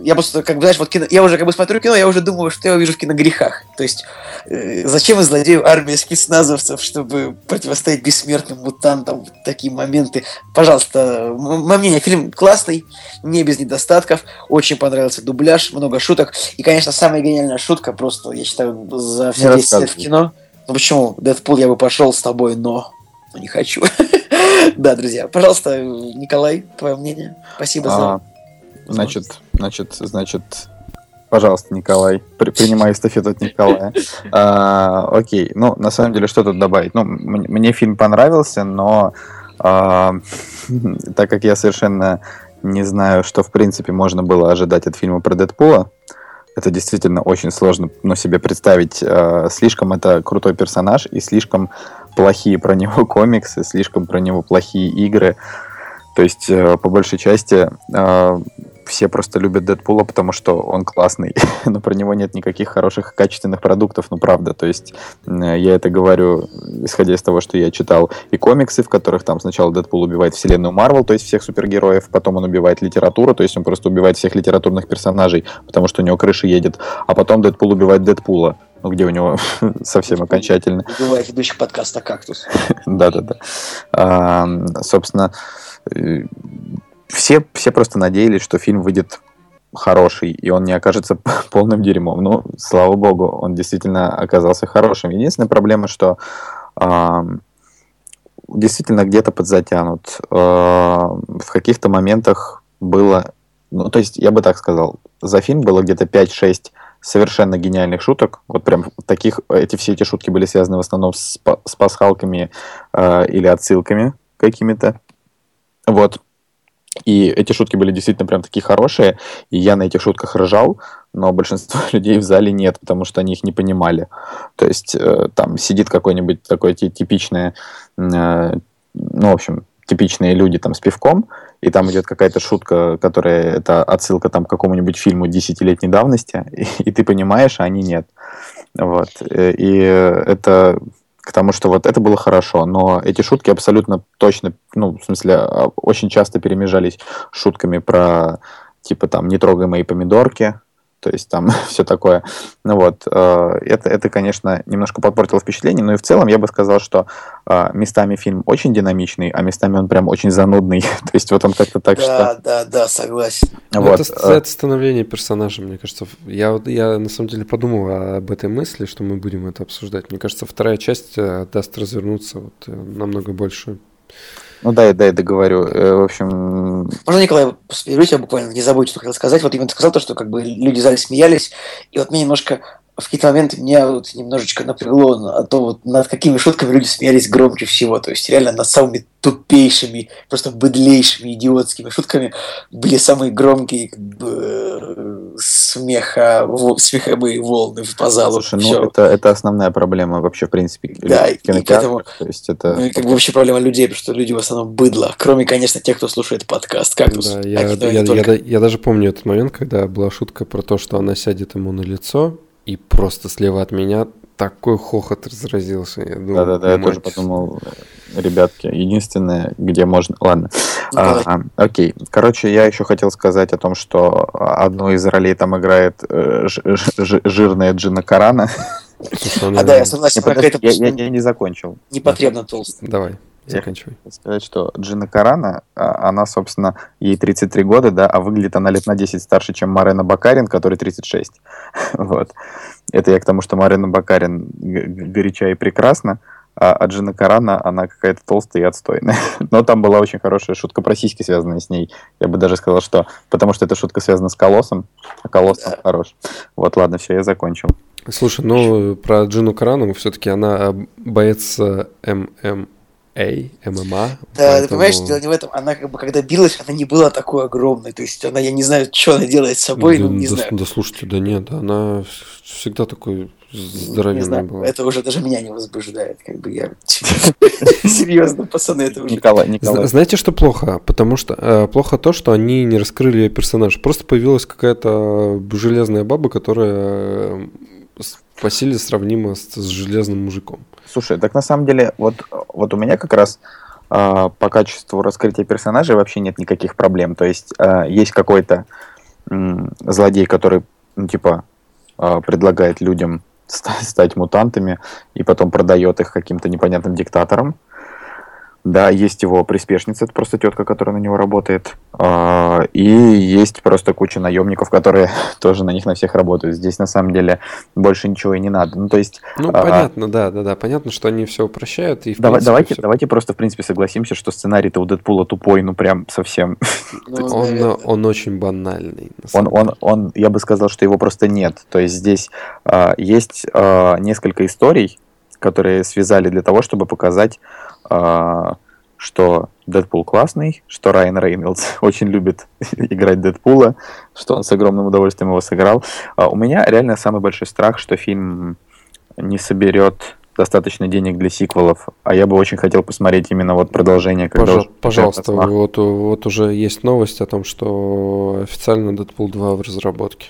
Я просто, как бы, знаешь, вот кино, я уже как бы смотрю кино, я уже думаю, что я увижу в киногрехах. То есть, э, зачем злодею армия спецназовцев, чтобы противостоять бессмертным мутантам такие моменты? Пожалуйста, мое мнение, фильм классный, не без недостатков, очень понравился дубляж, много шуток. И, конечно, самая гениальная шутка, просто, я считаю, за все 10 лет в кино. Ну почему? Дэдпул я бы пошел с тобой, но но не хочу. [laughs] Да, друзья. Пожалуйста, Николай, твое мнение. Спасибо за... А, Значит, значит, значит, пожалуйста, Николай, при- принимай эстафету от Николая. [laughs] А, окей, ну, на самом деле, что тут добавить? Ну, мне фильм понравился, но а, [laughs] так как я совершенно не знаю, что, в принципе, можно было ожидать от фильма про Дэдпула, это действительно очень сложно ну, себе представить. А, слишком это крутой персонаж и слишком плохие про него [laughs] комиксы, слишком про него плохие игры. То есть, э, по большей части, э, все просто любят Дэдпула, потому что он классный, [laughs] но про него нет никаких хороших качественных продуктов, ну правда. То есть я это говорю, исходя из того, что я читал и комиксы, в которых там сначала Дэдпул убивает вселенную Марвел, то есть всех супергероев, потом он убивает литературу, то есть он просто убивает всех литературных персонажей, потому что у него крыша едет, а потом Дэдпул убивает Дэдпула, ну где у него [laughs] совсем окончательно. Бывает ведущий подкаста «Кактус». [laughs] Да-да-да. Собственно, э, все, все просто надеялись, что фильм выйдет хороший, и он не окажется [laughs] полным дерьмом. Ну, слава богу, он действительно оказался хорошим. Единственная проблема, что а, действительно где-то подзатянут. А, в каких-то моментах было... Ну, то есть, я бы так сказал, за фильм было где-то 5-6 совершенно гениальных шуток. Вот прям таких, эти все эти шутки были связаны в основном с, с пасхалками э, или отсылками какими-то. Вот. И эти шутки были действительно прям такие хорошие, и я на этих шутках ржал, но большинство [laughs] людей в зале нет, потому что они их не понимали. То есть э, там сидит какой-нибудь такой ти- типичное, э, ну, в общем, типичные люди там с пивком, и там идет какая-то шутка, которая это отсылка там к какому-нибудь фильму десятилетней давности, и, [laughs] и ты понимаешь, а они нет. Вот. Э, И это к тому, что вот это было хорошо, но эти шутки абсолютно точно, ну, в смысле, а, очень часто перемежались шутками про, типа, там, не трогай мои помидорки, то есть там [laughs] все такое. Ну вот, э, это, это, конечно, немножко подпортило впечатление, но и в целом я бы сказал, что э, местами фильм очень динамичный, а местами он прям очень занудный. [laughs] То есть вот он как-то так что... Да, да, да, согласен. Ну, Вот, это, э, это становление персонажа, мне кажется. Я, я на самом деле подумал об этой мысли, что мы будем это обсуждать. Мне кажется, вторая часть э, даст развернуться вот, э, намного больше. Ну да, да, я договорю. Э, В общем, Можно, Николай, перебью тебя буквально, не забудь, что хотел сказать. Вот именно сказал то, что как бы люди в зале смеялись, и вот мне немножко в какие-то моменты меня вот немножечко напрягло на то, вот над какими шутками люди смеялись громче всего. То есть реально над самыми тупейшими, просто быдлейшими, идиотскими шутками были самые громкие как бы, смеха, смеховые волны по залу. слушай, Всё. ну это, это основная проблема вообще, в принципе, Да, в кинотеатрах. поэтому- То есть это... Ну и как бы вообще проблема людей, потому что люди в основном быдло. Кроме, конечно, тех, кто слушает подкаст. Как Да, я, А я- не только. я- я даже помню этот момент, когда была шутка про то, что она сядет ему на лицо, и просто слева от меня такой хохот разразился. Я думал, Да-да-да, я тоже подумал, э, ребятки, единственное, где можно... Ладно. Ну, давай. А, окей. Короче, я еще хотел сказать о том, что одну из ролей там играет э, ж- ж- ж- жирная Джина Карана. Слушай, А да, я согласен, какая-то я, я- я не закончил. непотребно толстая. Давай, Я заканчивай. Хотел сказать, что Джина Карана, а, она, собственно, ей 33 года, да, а выглядит она лет на 10 старше, чем Марена Бакарин, который 36. [laughs] Вот. Это я к тому, что Марена Бакарин горяча и прекрасна, а, а Джина Карана, она какая-то толстая и отстойная. [laughs] Но там была очень хорошая шутка про сиськи, связанная с ней. Я бы даже сказал, что потому что эта шутка связана с колоссом, а колосс там хорош. Вот, ладно, все, я закончил. Слушай, ну про Джину Карану все-таки она э, боец ММА, ММА. Да, ты понимаешь, поэтому- дело не в этом. Она как бы, когда билась, она не была такой огромной. То есть она, я не знаю, что она делает с собой, ну, да, не да, знаю. да слушайте, да нет, да, она всегда такой Не здоровенная знаю, была. это уже даже меня не возбуждает, как бы я... [laughs] Серьезно, пацаны, это уже... Николай, Николай. Знаете, что плохо? Потому что э, плохо то, что они не раскрыли ее персонаж. Просто появилась какая-то железная баба, которая э, по силе сравнима с, с железным мужиком. Слушай, так на самом деле, вот, вот у меня как раз а, по качеству раскрытия персонажей вообще нет никаких проблем. То есть а, есть какой-то м, злодей, который, ну, типа, а, предлагает людям ста- стать мутантами и потом продает их каким-то непонятным диктаторам. Да, есть его приспешница, это просто тетка, которая на него работает. А, И есть просто куча наемников, которые [laughs] тоже на них на всех работают. Здесь на самом деле больше ничего и не надо. Ну, то есть... Ну, а, понятно, да, да, да. Понятно, что они все упрощают. И, в Давай, принципе, давайте, всё- давайте просто, в принципе, согласимся, что сценарий-то у Дэдпула тупой, ну прям совсем. [laughs] Ну, Он, он очень банальный. на Он, он, он, я бы сказал, что его просто нет. То есть здесь а, есть а, несколько историй, которые связали для того, чтобы показать, а, что Дэдпул классный, что Райан Рейнольдс [laughs] очень любит [laughs] играть Дэдпула, что он с огромным удовольствием его сыграл. А у меня реально самый большой страх, что фильм не соберет достаточно денег для сиквелов, а я бы очень хотел посмотреть именно вот продолжение, когда Пожа- уже пожалуйста, вот, вот уже есть новость о том, что официально Дэдпул 2 в разработке.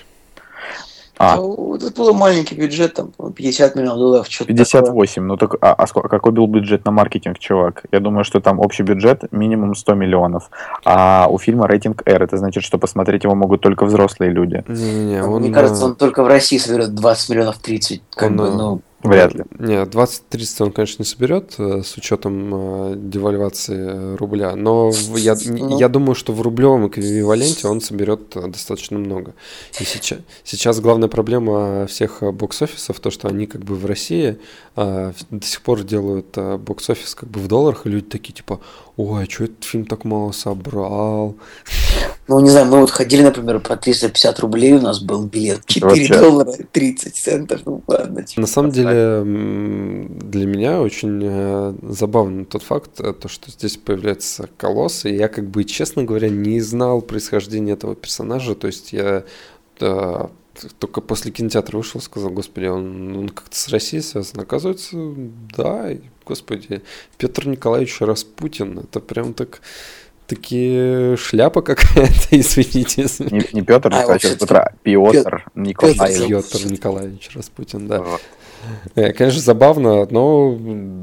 А, Ну, Тут был маленький бюджет, там, по-моему, 50 миллионов долларов, что-то 58, ну так, а, а сколько- какой был бюджет на маркетинг, чувак? Я думаю, что там общий бюджет минимум 100 миллионов. А у фильма рейтинг R, это значит, что посмотреть его могут только взрослые люди. Не-не-не, такое. он... Мне кажется, э, он только в России соберет 20 миллионов 30. Как Он, бы, э, ну, Вряд ли. Не, 20-30 он, конечно, не соберет э, с учетом э, девальвации э, рубля, но я, Ну. я думаю, что в рублевом эквиваленте он соберет э, достаточно много. И сейчас, сейчас главная проблема всех э, бокс-офисов, то, что они как бы в России э, до сих пор делают э, бокс-офис как бы в долларах, и люди такие типа, ой, а что этот фильм так мало собрал? ну, не знаю, мы вот ходили, например, по 350 рублей у нас был билет. 4 вообще. доллара 30 центов. Ну, ладно. типа. На самом деле, для меня очень э, забавный тот факт, э, то, что здесь появляется колосс, и я, как бы, честно говоря, не знал происхождения этого персонажа, то есть я э, только после кинотеатра вышел, сказал, господи, он, он как-то с Россией связан. Оказывается, да, господи, Петр Николаевич Распутин, это прям так таки шляпа какая-то, [laughs] извините. Не, не Петр, А, а, вообще, Петр, Петр Николаевич. Петр Николаевич Распутин, да. Вот. Э, Конечно, забавно, но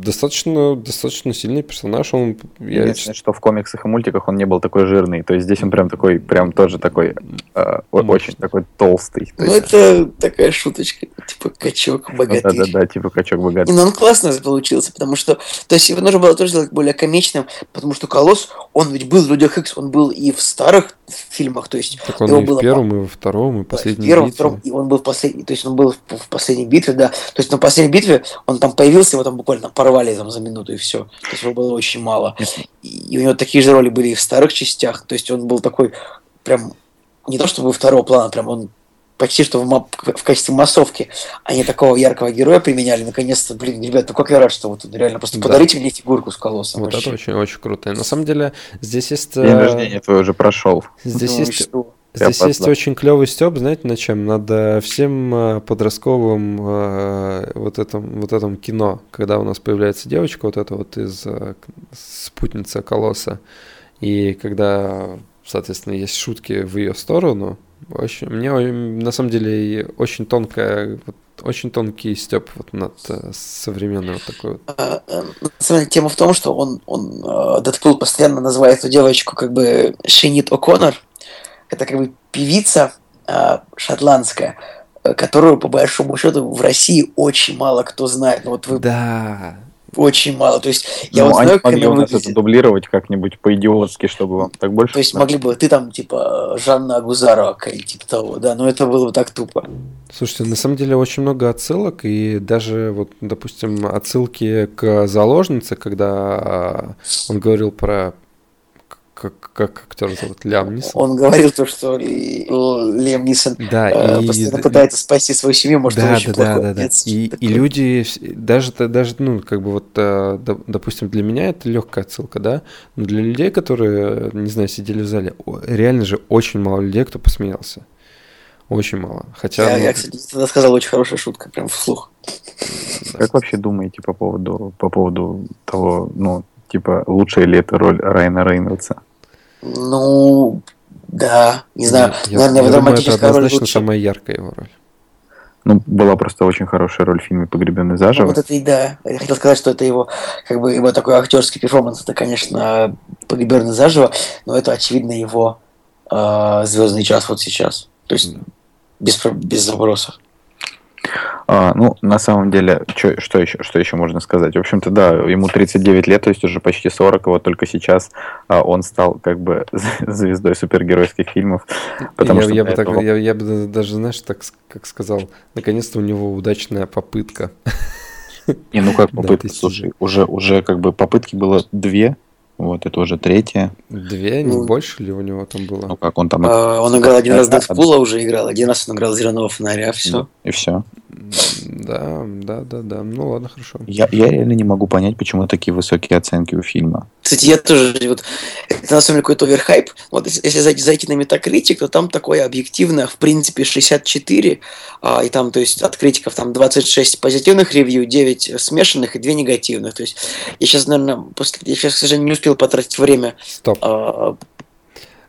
достаточно, достаточно сильный персонаж. Он, я- Единственное, что в комиксах и мультиках он не был такой жирный. То есть здесь он прям такой, прям тоже такой, э, очень такой толстый. То Ну, есть, это такая шуточка, типа качок, ну, богатырь. да-да-да, типа качок богатый. И, ну, он классно получился, потому что, то есть его нужно было тоже сделать более комичным, потому что Колосс, он ведь был в Людях Икс, он был и в старых фильмах, то есть так он его и в было первом, и во втором, и в последнем в первом, втором, и он был в последней, то есть он был в, в последней битве, да. То есть на последней битве он там появился, его там буквально порвали там за минуту и все. То есть его было очень мало. И, и у него такие же роли были и в старых частях. То есть он был такой прям не то чтобы второго плана, прям он почти что в, ма- в качестве массовки, они такого яркого героя применяли. Наконец-то, блин, ребят, ну как я рад, что вот реально просто Да. подарите мне фигурку с колоссом. Вот вообще. это очень, очень круто. И на самом деле здесь есть... День э, рождения твой уже прошел. Здесь Ну, есть что? Здесь есть опоздал. очень клевый степ, знаете, на чем? Над э, всем э, подростковым э, вот этом, вот этом кино, когда у нас появляется девочка вот эта вот из э, спутница Колосса, и когда, соответственно, есть шутки в ее сторону, очень, мне на самом деле очень тонкая, вот, очень тонкий степ вот над э, современной вот такой вот. А, На самом деле, тема в том, что он, он Дэдпул постоянно называет эту девочку как бы Шинит О'Коннор. Это как бы певица э, шотландская, которую, по большому счету, в России очень мало кто знает. Ну, вот вы Да, очень мало. То есть, я Ну, вот они знаю, как могли она у нас это выглядит. дублировать как-нибудь по-идиотски, чтобы вам так больше... То есть могли бы, ты там, типа, Жанна Агузарова, какая-нибудь, типа того, да, но это было бы так тупо. Слушайте, на самом деле очень много отсылок, и даже вот, допустим, отсылки к заложнице, когда а, он говорил про как, как актер зовут Лям Нисон. Он говорил то, что Лиам Нисон Да, э, и постоянно пытается спасти свою семью, может, он да, очень да, да, плохой да, да. отец, И, и люди, даже, даже, ну, как бы вот, э, доп- допустим, для меня это легкая отсылка, да, но для людей, которые, не знаю, сидели в зале, реально же очень мало людей, кто посмеялся. Очень мало. Хотя, Я, ну, я, кстати, тогда сказал очень хорошая шутка, прям вслух. Как вообще думаете по поводу, по поводу того, ну, типа, лучшая ли это роль Райана Рейнольдса? Ну, да, не знаю, я, наверное, я вот думаю, это однозначно лучше. самая яркая его роль. Ну, была просто очень хорошая роль в фильме «Погребенный Ну, заживо». вот это и да. Я хотел сказать, что это его, как бы, его такой актерский перформанс, это, конечно, погиберный заживо, но это, очевидно, его звездный час вот сейчас. То есть, без, про- без вопросов. А, ну, на самом деле, чё- что, еще, что еще можно сказать? В общем-то, да, ему 39 лет, то есть уже почти 40, и вот только сейчас а, он стал как бы [laughs] звездой супергеройских фильмов. Потому я, что я бы так, этого- я, я бы даже, знаешь, так как сказал, наконец-то у него удачная попытка. Не, ну как [laughs] Да, попытка, ты слушай, уже, уже как бы попытки было две, вот это уже третья. Две, не Ну. больше ли у него там Ну было? как он там... А, Он играл один раз Дэдпула уже играл, один раз он играл Зеленого фонаря, все. И все. Да, да, да, да. Ну ладно, хорошо. Я, я реально не могу понять, почему такие высокие оценки у фильма. Кстати, я тоже, вот, это на самом деле какой-то оверхайп. Вот если, зайти, зайти на Metacritic, то там такое объективно, в принципе, 64, а, и там, то есть, от критиков там 26 позитивных ревью, 9 смешанных и 2 негативных. То есть, я сейчас, наверное, после, я сейчас, к сожалению, не успел потратить время. Стоп. а,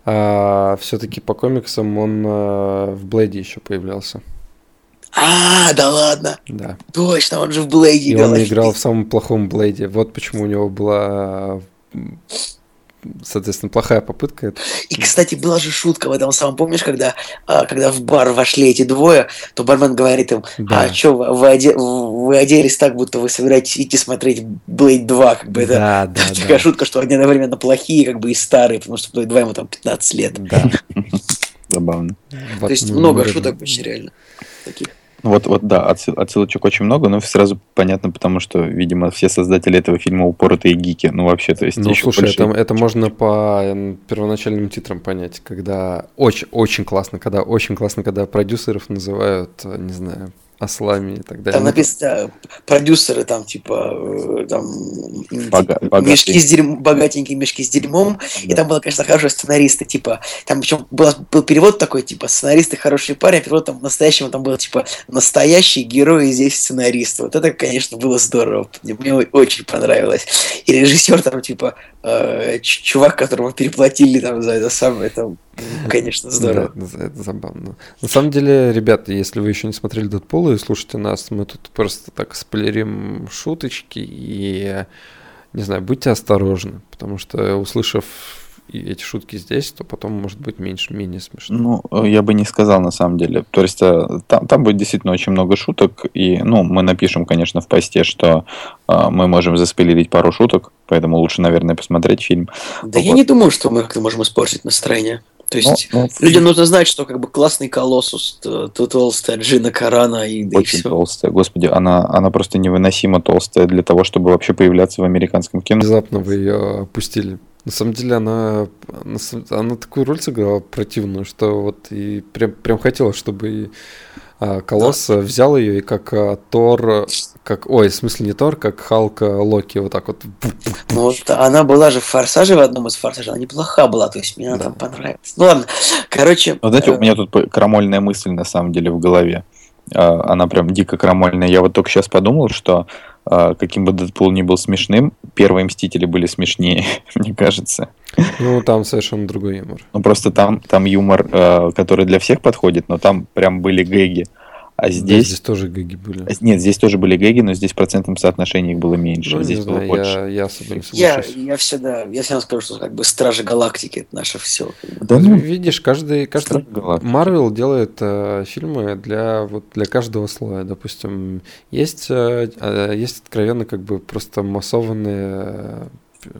А, все-таки по комиксам он а, в Блейде еще появлялся. А, да ладно, Да. точно, он же в Блейде играл. он играл в самом плохом Блейде. Вот почему у него была, соответственно, плохая попытка. И, кстати, была же шутка в этом самом, помнишь, когда, а, когда в бар вошли эти двое, то бармен говорит им, Да. а что, вы, вы оде- вы оделись так, будто вы собираетесь идти смотреть Блейд 2, как бы это Да, да, [laughs] такая да. шутка, что они одновременно плохие, как бы и старые, потому что Blade 2 ему там 15 лет. Да. [laughs] Забавно. То есть много шуток очень реально. Таких. Вот, вот, да, отсыл- отсылочек очень много, но сразу понятно, потому что, видимо, все создатели этого фильма упоротые гики. Ну, вообще, то есть Ну, еще слушай, больше- это, это можно по первоначальным титрам понять, когда очень, очень классно, когда очень классно, когда продюсеров называют, э, не знаю, ослами и так далее. Там Ну, написано, да, продюсеры там, типа, э, там, Бога- мешки с дерьмом, богатенькие мешки с дерьмом, и Да. там было, конечно, хорошие сценаристы, типа, там причем был, был перевод такой, типа, сценаристы хороший парень, а перевод там настоящему там было, типа, настоящий герой и здесь сценарист. Вот это, конечно, было здорово. Мне, мне очень понравилось. И режиссер там, типа, э, чувак, которого переплатили там за это самое, там, [laughs] конечно, здорово. Да, это, забавно. На самом деле, ребята, если вы еще не смотрели Дэдпула и слушайте нас, мы тут просто так спойлерим шуточки и, не знаю, будьте осторожны, потому что, услышав и эти шутки здесь, то потом может быть меньше, менее смешно. Ну, я бы не сказал на самом деле. То есть э, там, там будет действительно очень много шуток, и, ну, мы напишем, конечно, в посте, что э, мы можем заспойлерить пару шуток, поэтому лучше, наверное, посмотреть фильм. Да я Вот. не думаю, что мы как-то можем испортить настроение. То есть Ну, ну, людям нужно знать, что как бы классный колоссус, т- т- толстая Джина Карана и да и очень все. толстая. Господи, она, она просто невыносимо толстая для того, чтобы вообще появляться в американском кино. Внезапно вы ее опустили. На самом деле она, она такую роль сыграла противную, что вот и прям, прям хотелось, чтобы и, а, Колосс взял ее и как а, Тор, как, ой, в смысле не Тор, как Халк а, Локи, вот так вот. Ну, вот она была же в «Форсаже», в одном из «Форсажей», она неплоха была, то есть мне она Да. там понравилась. Ну ладно, короче... Ну, знаете, э, у меня тут крамольная мысль на самом деле в голове. А, Она прям дико крамольная. Я вот только сейчас подумал, что каким бы Дэдпул ни был смешным, первые Мстители были смешнее, [laughs] мне кажется. Ну, там совершенно другой юмор. Ну, просто там, там юмор, э, который для всех подходит, но там прям были гэги. А Да, здесь... здесь тоже гэги были. Нет, здесь тоже были гэги, но здесь в процентном соотношении их было меньше. Ну, не здесь было знаю, больше. я, я особо не Я, соглашусь. я всегда, я всегда скажу, что как бы Стражи Галактики это наше все. Да ну, Видишь, каждый, каждый. Марвел делает э, фильмы для вот для каждого слоя. Допустим, есть э, э, есть откровенно как бы просто массованные э,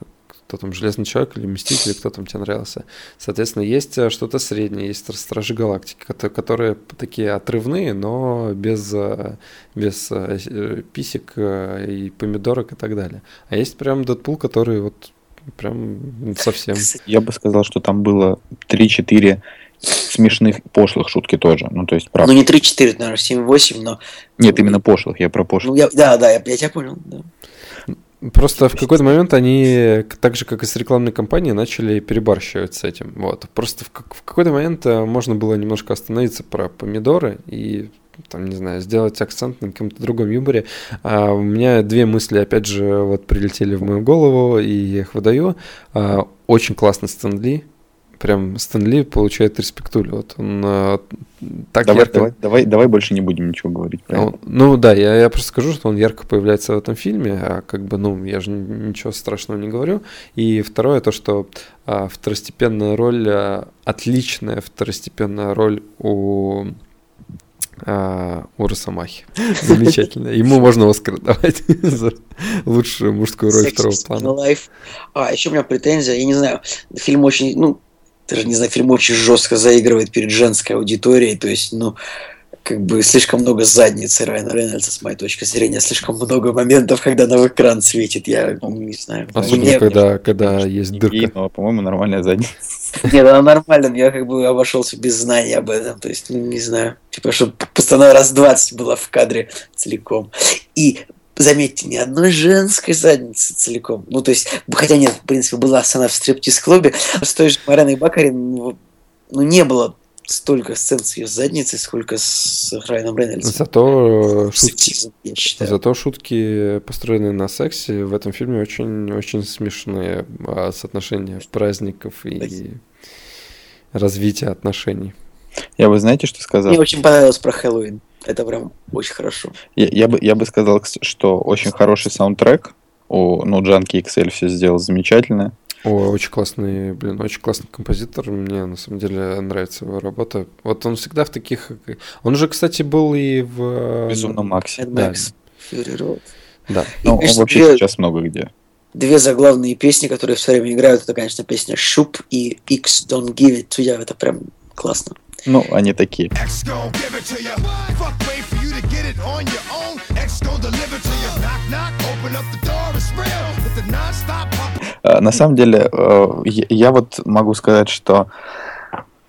кто там Железный человек или Мстители, кто там тебе нравился. Соответственно, есть э, что-то среднее, есть Стражи Галактики, кото- которые такие отрывные, но без э, без э, писек и помидорок и так далее. А есть прям Дэдпул, который вот прям совсем. я бы сказал, что там было 3-4 смешных пошлых шутки тоже. Ну, то есть, Ну правда. не 3-4, наверное, 7-8, но... Нет, именно пошлых, я про пошлых. Ну, я, да, да, я, я тебя понял. Да. Просто в какой-то момент они, так же как и с рекламной кампанией, начали перебарщивать с этим. Вот. Просто в, в какой-то момент э, можно было немножко остановиться про помидоры и там, не знаю, сделать акцент на каком-то другом юморе. А у меня две мысли, опять же, вот прилетели в мою голову, и я их выдаю. А, очень классный Стэн Ли. Прям Стэн Ли получает респектулю. Вот он э, так давай, ярко... давай, давай, давай больше не будем ничего говорить это. Он- ну да, я, я просто скажу, что он ярко появляется в этом фильме, а как бы, ну, я же ничего страшного не говорю. И второе, то, что а, второстепенная роль, а, отличная второстепенная роль у А, у Росомахи. [laughs] Замечательно. Ему можно Оскар давать [laughs] за лучшую мужскую роль второго плана. Life. А, еще у меня претензия, я не знаю, фильм очень, ну, даже не знаю, фильм очень жестко заигрывает перед женской аудиторией, то есть, ну, как бы слишком много задницы Райана Рейнольдса, с моей точки зрения, слишком много моментов, когда на экран светит, я ну, не знаю. Особенно, Мне- когда, когда есть И, дырка. ну, по-моему, нормальная задница. Нет, она нормально, я как бы обошелся без знания об этом, то есть, ну, не знаю, типа, чтобы постоянно раз 20 была в кадре целиком. И заметьте, ни одной женской задницы целиком. Ну, то есть, хотя нет, в принципе, была сцена в стриптиз-клубе, с той же Мариной Бакарин, ну, ну, не было столько сцен с ее задницей, сколько с Райаном Рейнольдсом. Зато шутки, я считаю. зато шутки, построенные на сексе, в этом фильме очень, очень смешные а, соотношения праздников и развития отношений. Я бы, знаете, что сказал? Мне очень понравилось про Хэллоуин. Это прям очень хорошо. Я, я бы, я бы сказал, что очень хороший саундтрек. У, ну, Джанки XL все сделал замечательно. О, очень классный, блин, очень классный композитор. Мне на самом деле нравится его работа. Вот он всегда в таких. Он же, кстати, был и в. Безумно Макси. Mad Да. Max, Fury Road. Да. Ну, он Конечно, вообще две- сейчас много где. Две заглавные песни, которые все время играют, это, конечно, песня «Шуп» и «X Don't Give It To You». Это прям классно. Ну, они такие. Э, На самом деле, э, я я вот могу сказать, что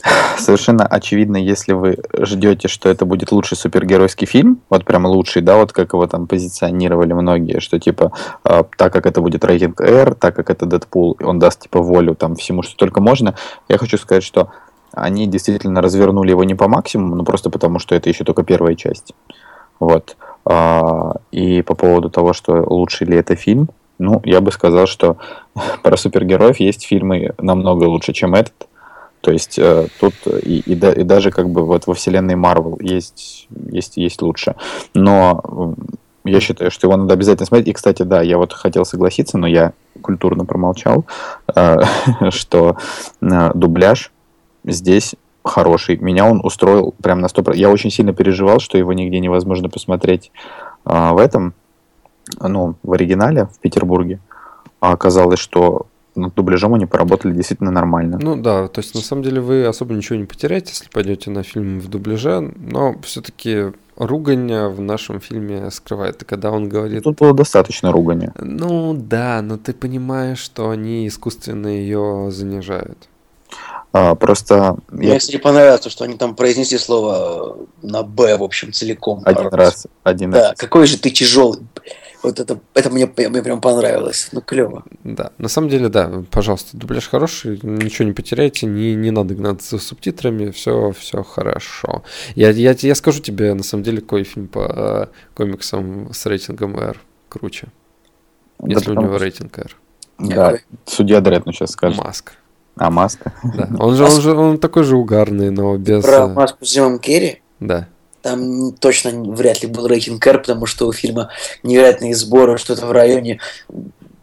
[sighs] совершенно очевидно, если вы ждете, что это будет лучший супергеройский фильм, вот прям лучший, да, вот как его там позиционировали многие, что типа э, так как это будет рейтинг R, так как это Дэдпул, он даст типа волю там всему, что только можно, я хочу сказать, что они действительно развернули его не по максимуму, но просто потому, что это еще только первая часть. Вот. А, И по поводу того, что лучший ли это фильм, ну, я бы сказал, что [laughs] про супергероев есть фильмы намного лучше, чем этот. То есть э, тут и, и, да- и даже как бы вот во вселенной Марвел есть, есть, есть лучше. Но я считаю, что его надо обязательно смотреть. И, кстати, да, я вот хотел согласиться, но я культурно промолчал, э, [laughs] что э, дубляж здесь хороший. Меня он устроил прям на 100%. Я очень сильно переживал, что его нигде невозможно посмотреть а, в этом, ну, в оригинале в Петербурге. А оказалось, что над дубляжом они поработали действительно нормально. Ну да, то есть на самом деле вы особо ничего не потеряете, если пойдете на фильм в дубляже, но все-таки ругань в нашем фильме скрывает. Когда он говорит, Тут было достаточно ругания. ну да, но ты понимаешь, что они искусственно ее занижают. А, просто Мне, я кстати, понравилось, то, что они там произнесли слово э, на «Б», в общем, целиком. один раз, один Да, раз. какой же ты тяжелый. Вот это, это мне, мне прям понравилось. Ну, клево. Да, на самом деле, да, пожалуйста, дубляж хороший, ничего не потеряйте, не, не надо гнаться за субтитрами, все, все хорошо. Я, я, я скажу тебе, на самом деле, какой фильм по э, комиксам с рейтингом R круче, Да если у него рейтинг R. Да, Какой? судья Дред ну, сейчас скажет. Маска. А, маска? Да. Он же, он же он такой же угарный, но без... Про э, маску с Джимом Керри. Да. Там точно вряд ли был рейтинг R, потому что у фильма невероятные сборы, что-то в районе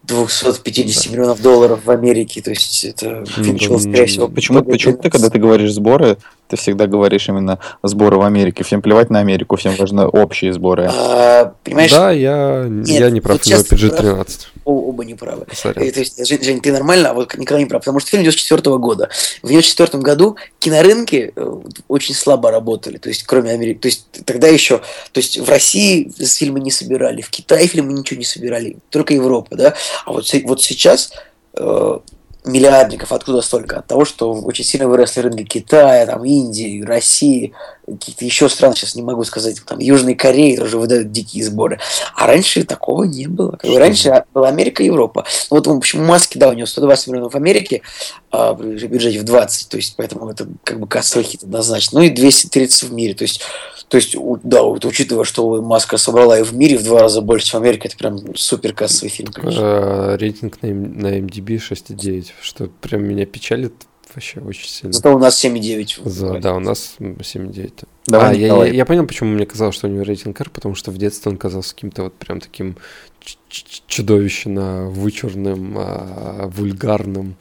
250 миллионов долларов в Америке. То есть это фильм, да, шел, скорее всего, Почему, почему ты, когда ты говоришь сборы, ты всегда говоришь именно сборы в Америке? Всем плевать на Америку, всем важны общие сборы. А, понимаешь, Да, я, я не прав, вот сейчас ты PG-13. о- оба не правы. Сорян. Э, То есть, Жень, Жень, ты нормально, а вот Николай не прав, потому что фильм 94 года. В 94 году кинорынки э, очень слабо работали, то есть, кроме Америки. То есть, тогда еще, то есть, в России фильмы не собирали, в Китае фильмы ничего не собирали, только Европа, да. А вот, вот сейчас э, миллиардников откуда столько? От того, что очень сильно выросли рынки Китая, там, Индии, России, каких-то еще стран, сейчас не могу сказать, там, Южной Кореи тоже выдают дикие сборы. А раньше такого не было. Как бы раньше была Америка и Европа. Ну, Вот, в общем, Маски, да, у него 120 миллионов в Америке, а бюджете в 20, то есть, поэтому это как бы кассовый хит однозначно. Ну и 230 в мире, то есть, то есть, да, вот учитывая, что Маска собрала и в мире в два раза больше, чем в Америке, это прям супер кассовый фильм, конечно. Э, Рейтинг на, на MDB 6,9, что прям меня печалит вообще очень сильно. Зато у нас 7,9. За- да, у нас 7,9. Давай, а, я, я, я понял, почему мне казалось, что у него рейтинг R, потому что в детстве он казался каким-то вот прям таким чудовищно вычурным, а, вульгарным,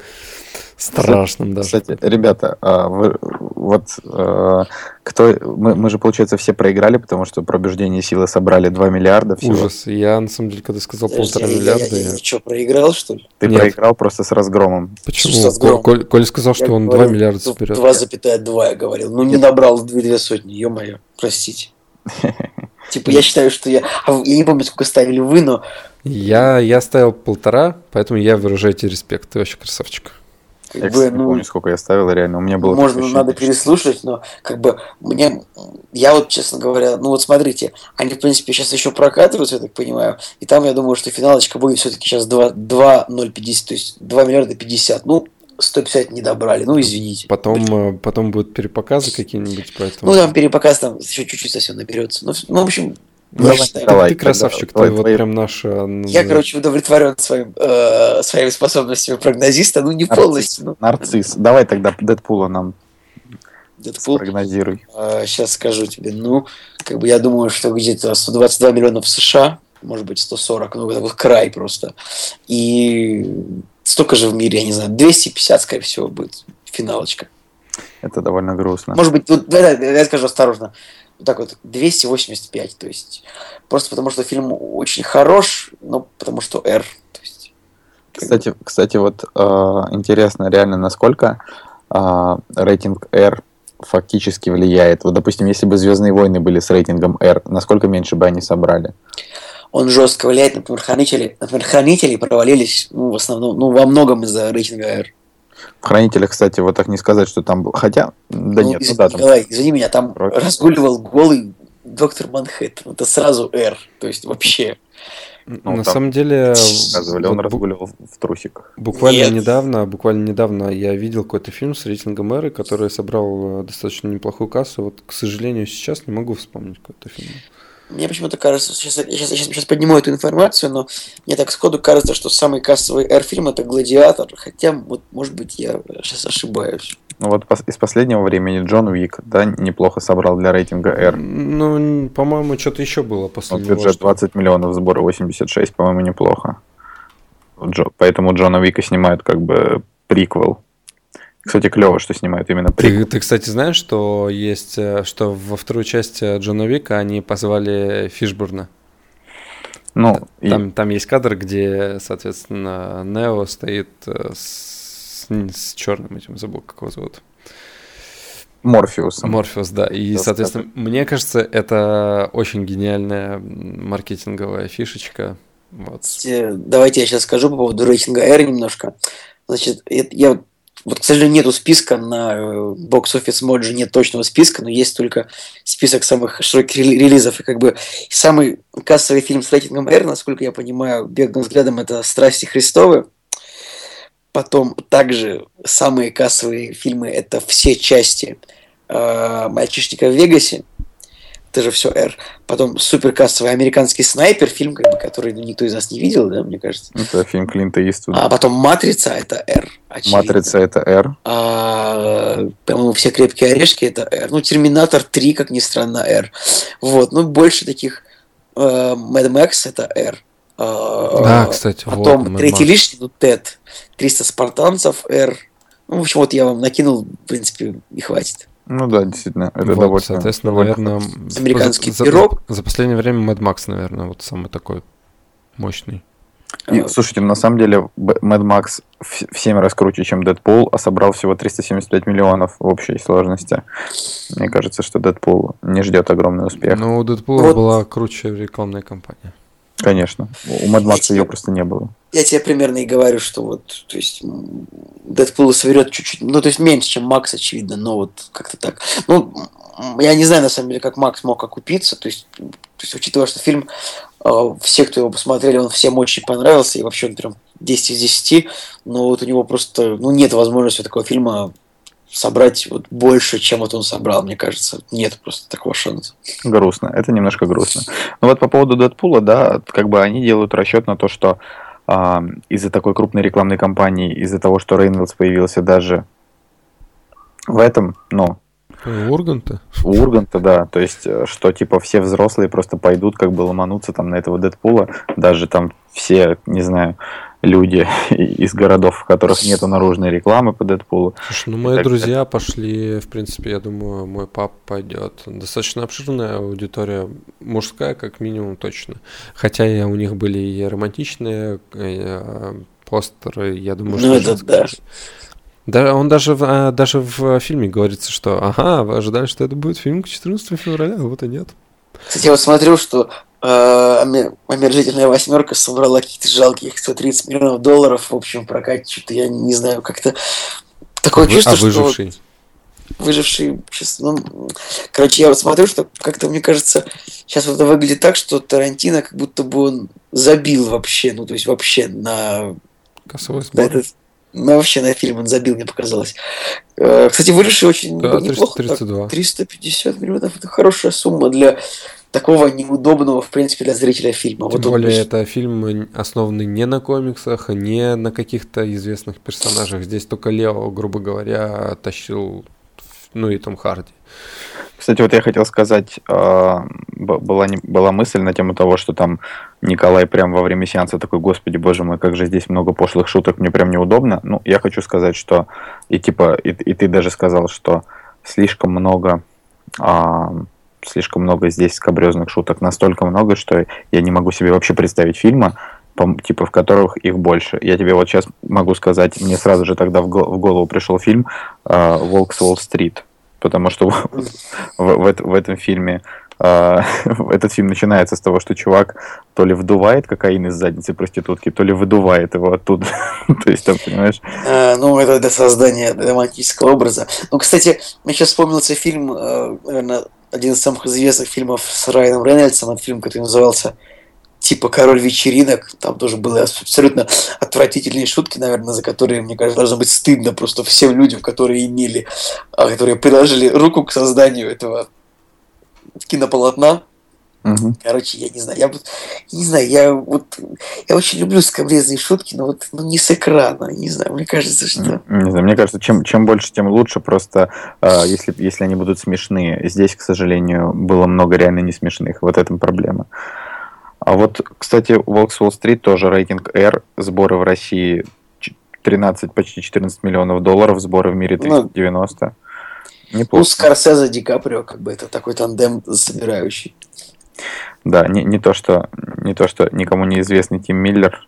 Страшным даже. Кстати, ребята, а, вы- вот э, кто мы, мы же, получается, все проиграли, потому что пробуждение силы собрали 2 миллиарда всего. Ужас. Я, на самом деле, когда сказал Подожди, полтора я- я- миллиарда, я, я- что, проиграл, что ли? Ты Нет. проиграл просто с разгромом. Почему? С громом? Коль, Коль сказал, что Я он 2 говорил, миллиарда ну, соберет. 2,2 я говорил. Ну, не набрал две, две сотни, ё-моё, простите. [laughs] Типа, я считаю, что я... а я не помню, сколько ставили вы, но Я, я ставил полтора, поэтому я выражаю тебе респект. Ты вообще красавчик. Как Я, бы, не ну, помню, сколько я ставил, реально. У меня было Можно, надо ощущение, что- переслушать, но как бы мне, я вот, честно говоря, ну вот смотрите, они, в принципе, сейчас еще прокатываются, я так понимаю, и там, я думаю, что финалочка будет все-таки сейчас 2, 2,050, то есть 2 миллиарда 50, ну, 150 не добрали, ну, извините. Потом, э, потом будут перепоказы какие-нибудь, поэтому... Ну, там перепоказ там еще чуть-чуть совсем наберется. Ну, ну, в общем, Ну, я давай, считаю- давай. ты красавчик, давай, ты вот твои- прям наш... э, Я, короче, удовлетворен своим, э, своими способностями прогнозиста, ну, не Нарцисс. полностью, ну, Нарцисс. Давай тогда Дэдпула нам Дэдпул. прогнозируй. сейчас скажу тебе, ну, как бы я думаю, что где-то 122 миллиона в США, может быть, 140, ну, это вот край просто. И столько же в мире, я не знаю, 250, скорее всего, будет финалочка. Это довольно грустно. Может быть, вот, да, да, я скажу осторожно, вот так вот, 285, то есть, просто потому что фильм очень хорош, но потому что R, есть, как Кстати, кстати, вот э, интересно реально, насколько э, рейтинг R фактически влияет. Вот, допустим, если бы Звездные войны были с рейтингом R, насколько меньше бы они собрали? он жестко влияет, например, хранители, например, хранители провалились, ну, в основном, ну, во многом из-за рейтинга R. В Хранителях, кстати, вот так не сказать, что там был. Хотя, да Ну, нет, ну извини, да, там Николай, извини меня, там Рокки. разгуливал голый доктор Манхэттен. Это сразу R. То есть вообще. Ну, на там самом деле... [laughs] показывали, он разгуливал в трусиках. Буквально Нет. недавно, буквально недавно я видел какой-то фильм с рейтингом R, который собрал э, достаточно неплохую кассу. Вот, к сожалению, сейчас не могу вспомнить какой-то фильм. Мне почему-то кажется, сейчас, я сейчас, сейчас, сейчас подниму эту информацию, но мне так сходу кажется, что самый кассовый R-фильм это «Гладиатор», хотя, вот, может быть, я сейчас ошибаюсь. Ну вот из последнего времени Джон Уик, да, неплохо собрал для рейтинга R. Ну, по-моему, что-то еще было после Вот бюджет что- 20 миллионов, сборы 86, по-моему, неплохо. Джо- Поэтому Джона Уика снимают как бы приквел. Кстати, клево, что снимают именно приквел. Ты, ты, кстати, знаешь, что есть, э, что во вторую часть э, Джона Вика они позвали Фишбурна. Ну, и- Там, там есть кадр, где, соответственно, Нео стоит э, с, с черным этим, забыл, как его зовут. Морфеусом. Морфеус, да. И, Да, соответственно, мне кажется, это очень гениальная маркетинговая фишечка. Вот. Э, Давайте я сейчас скажу по поводу рейтинга R немножко. Значит, это- я вот- к сожалению, нету списка на э, Box Office Mojo, нет точного списка, но есть только список самых широких рели- релизов. И как бы самый кассовый фильм с рейтингом R, насколько я понимаю, беглым взглядом, это «Страсти Христовы». Потом также самые кассовые фильмы это все части э, «Мальчишника в Вегасе». Это же все R. Потом суперкассовый американский снайпер, фильм, как бы, который ну, никто из нас не видел, да, мне кажется. Это фильм Клинта Иствуда. А потом Матрица это R. очевидно. Матрица это R. А, по-моему, все крепкие орешки это R. Ну, Терминатор 3, как ни странно, R. Вот, ну, больше таких э, Mad Max это R. А, Да, кстати, вот, Потом Mad третий Max. лишний, ну, Тед. 300 спартанцев, R. Ну, в общем, вот я вам накинул, в принципе, и хватит. Ну да, действительно, это Вот, довольно... соответственно, наверное, за- Американский за, пирог. За, последнее время Mad Max, наверное, вот самый такой мощный. И, А, слушайте, на самом деле Mad Max в, в 7 раз круче, чем Дэдпул, а собрал всего 375 миллионов в общей сложности. Мне кажется, что Дэдпул не ждет огромный успех. Но у Дэдпула Вот. была круче рекламная кампания. Конечно. У Mad Max ее просто не было. Я тебе примерно и говорю, что вот, то есть, м, Дэдпул соберет чуть-чуть, ну, то есть, меньше, чем Макс, очевидно, но вот как-то так. Ну, я не знаю, на самом деле, как Макс мог окупиться, то есть, то есть учитывая, что фильм, э, все, кто его посмотрели, он всем очень понравился, и вообще он прям 10 из 10, но вот у него просто, ну, нет возможности у такого фильма собрать вот больше, чем вот он собрал, мне кажется. Нет просто такого шанса. Грустно. Это немножко грустно. Но вот по поводу Дэдпула, да, как бы они делают расчет на то, что а, из-за такой крупной рекламной кампании, из-за того, что Рейнольдс появился даже в этом, ну, У Урганта? У Урганта, да. То есть, э, что типа все взрослые просто пойдут как бы ломануться там на этого Дэдпула. Даже там все, не знаю, люди [laughs] из городов, в которых нету наружной рекламы по Дэдпулу. Слушай, ну мои друзья пошли, в принципе, я думаю, мой пап пойдет. Достаточно обширная аудитория, мужская как минимум точно. Хотя и у них были и романтичные э, постеры, я думаю, ну, что... это да. Да, он даже, в, даже в фильме говорится, что ага, вы ожидали, что это будет фильм к 14 февраля, а вот и нет. Кстати, я вот смотрю, что э, омерзительная восьмерка собрала каких-то жалких 130 миллионов долларов в общем прокате. Что-то я не знаю, как-то такое Вы, чувство, а выживший? что выживший сейчас, ну, короче, я вот смотрю, что как-то мне кажется, сейчас вот это выглядит так, что Тарантино как будто бы он забил вообще, ну то есть вообще на Косовой сбор. этот, ну, вообще на фильм он забил, мне показалось. Э, кстати, выросший очень да, неплохо. 332. Так, 350 миллионов это хорошая сумма для такого неудобного, в принципе, для зрителя фильма. Тем вот более, он... это фильм основанный не на комиксах, не на каких-то известных персонажах. Здесь только Лео, грубо говоря, тащил, ну и Том Харди. Кстати, вот я хотел сказать, а, была, была мысль на тему того, что там Николай прям во время сеанса такой, господи, боже мой, как же здесь много пошлых шуток, мне прям неудобно. Ну, я хочу сказать, что и типа, и, и ты даже сказал, что слишком много, а, слишком много здесь скобрезных шуток, настолько много, что я не могу себе вообще представить фильма, типа в которых их больше. Я тебе вот сейчас могу сказать, мне сразу же тогда в голову пришел фильм а, «Волк с Уолл-стрит», потому что в, в, в этом фильме [laughs] этот фильм начинается с того, что чувак то ли вдувает кокаин из задницы проститутки, то ли выдувает его оттуда. [laughs] то есть там, понимаешь? А, ну, это для создания романтического образа. Ну, кстати, мне сейчас вспомнился фильм, э, наверное, один из самых известных фильмов с Райаном Рейнольдсом, это фильм, который назывался типа король вечеринок, там тоже были абсолютно отвратительные шутки, наверное, за которые, мне кажется, должно быть стыдно просто всем людям, которые имели, а, которые приложили руку к созданию этого кинополотна. Угу. Короче, я не знаю, я вот, не знаю, я вот, я очень люблю скобрезные шутки, но вот, ну, не с экрана, не знаю, мне кажется, что... Не знаю, мне кажется, чем, чем больше, тем лучше, просто э, если, если они будут смешные. Здесь, к сожалению, было много реально не смешных, вот этом проблема. А вот, кстати, Волкс Уолл-стрит тоже рейтинг R, сборы в России 13, почти 14 миллионов долларов, сборы в мире 390. Ну, Неплохо. Ну, Скорсезе, Ди Каприо, как бы это такой тандем собирающий. Да, не, не, то, что, не то, что никому неизвестный Тим Миллер.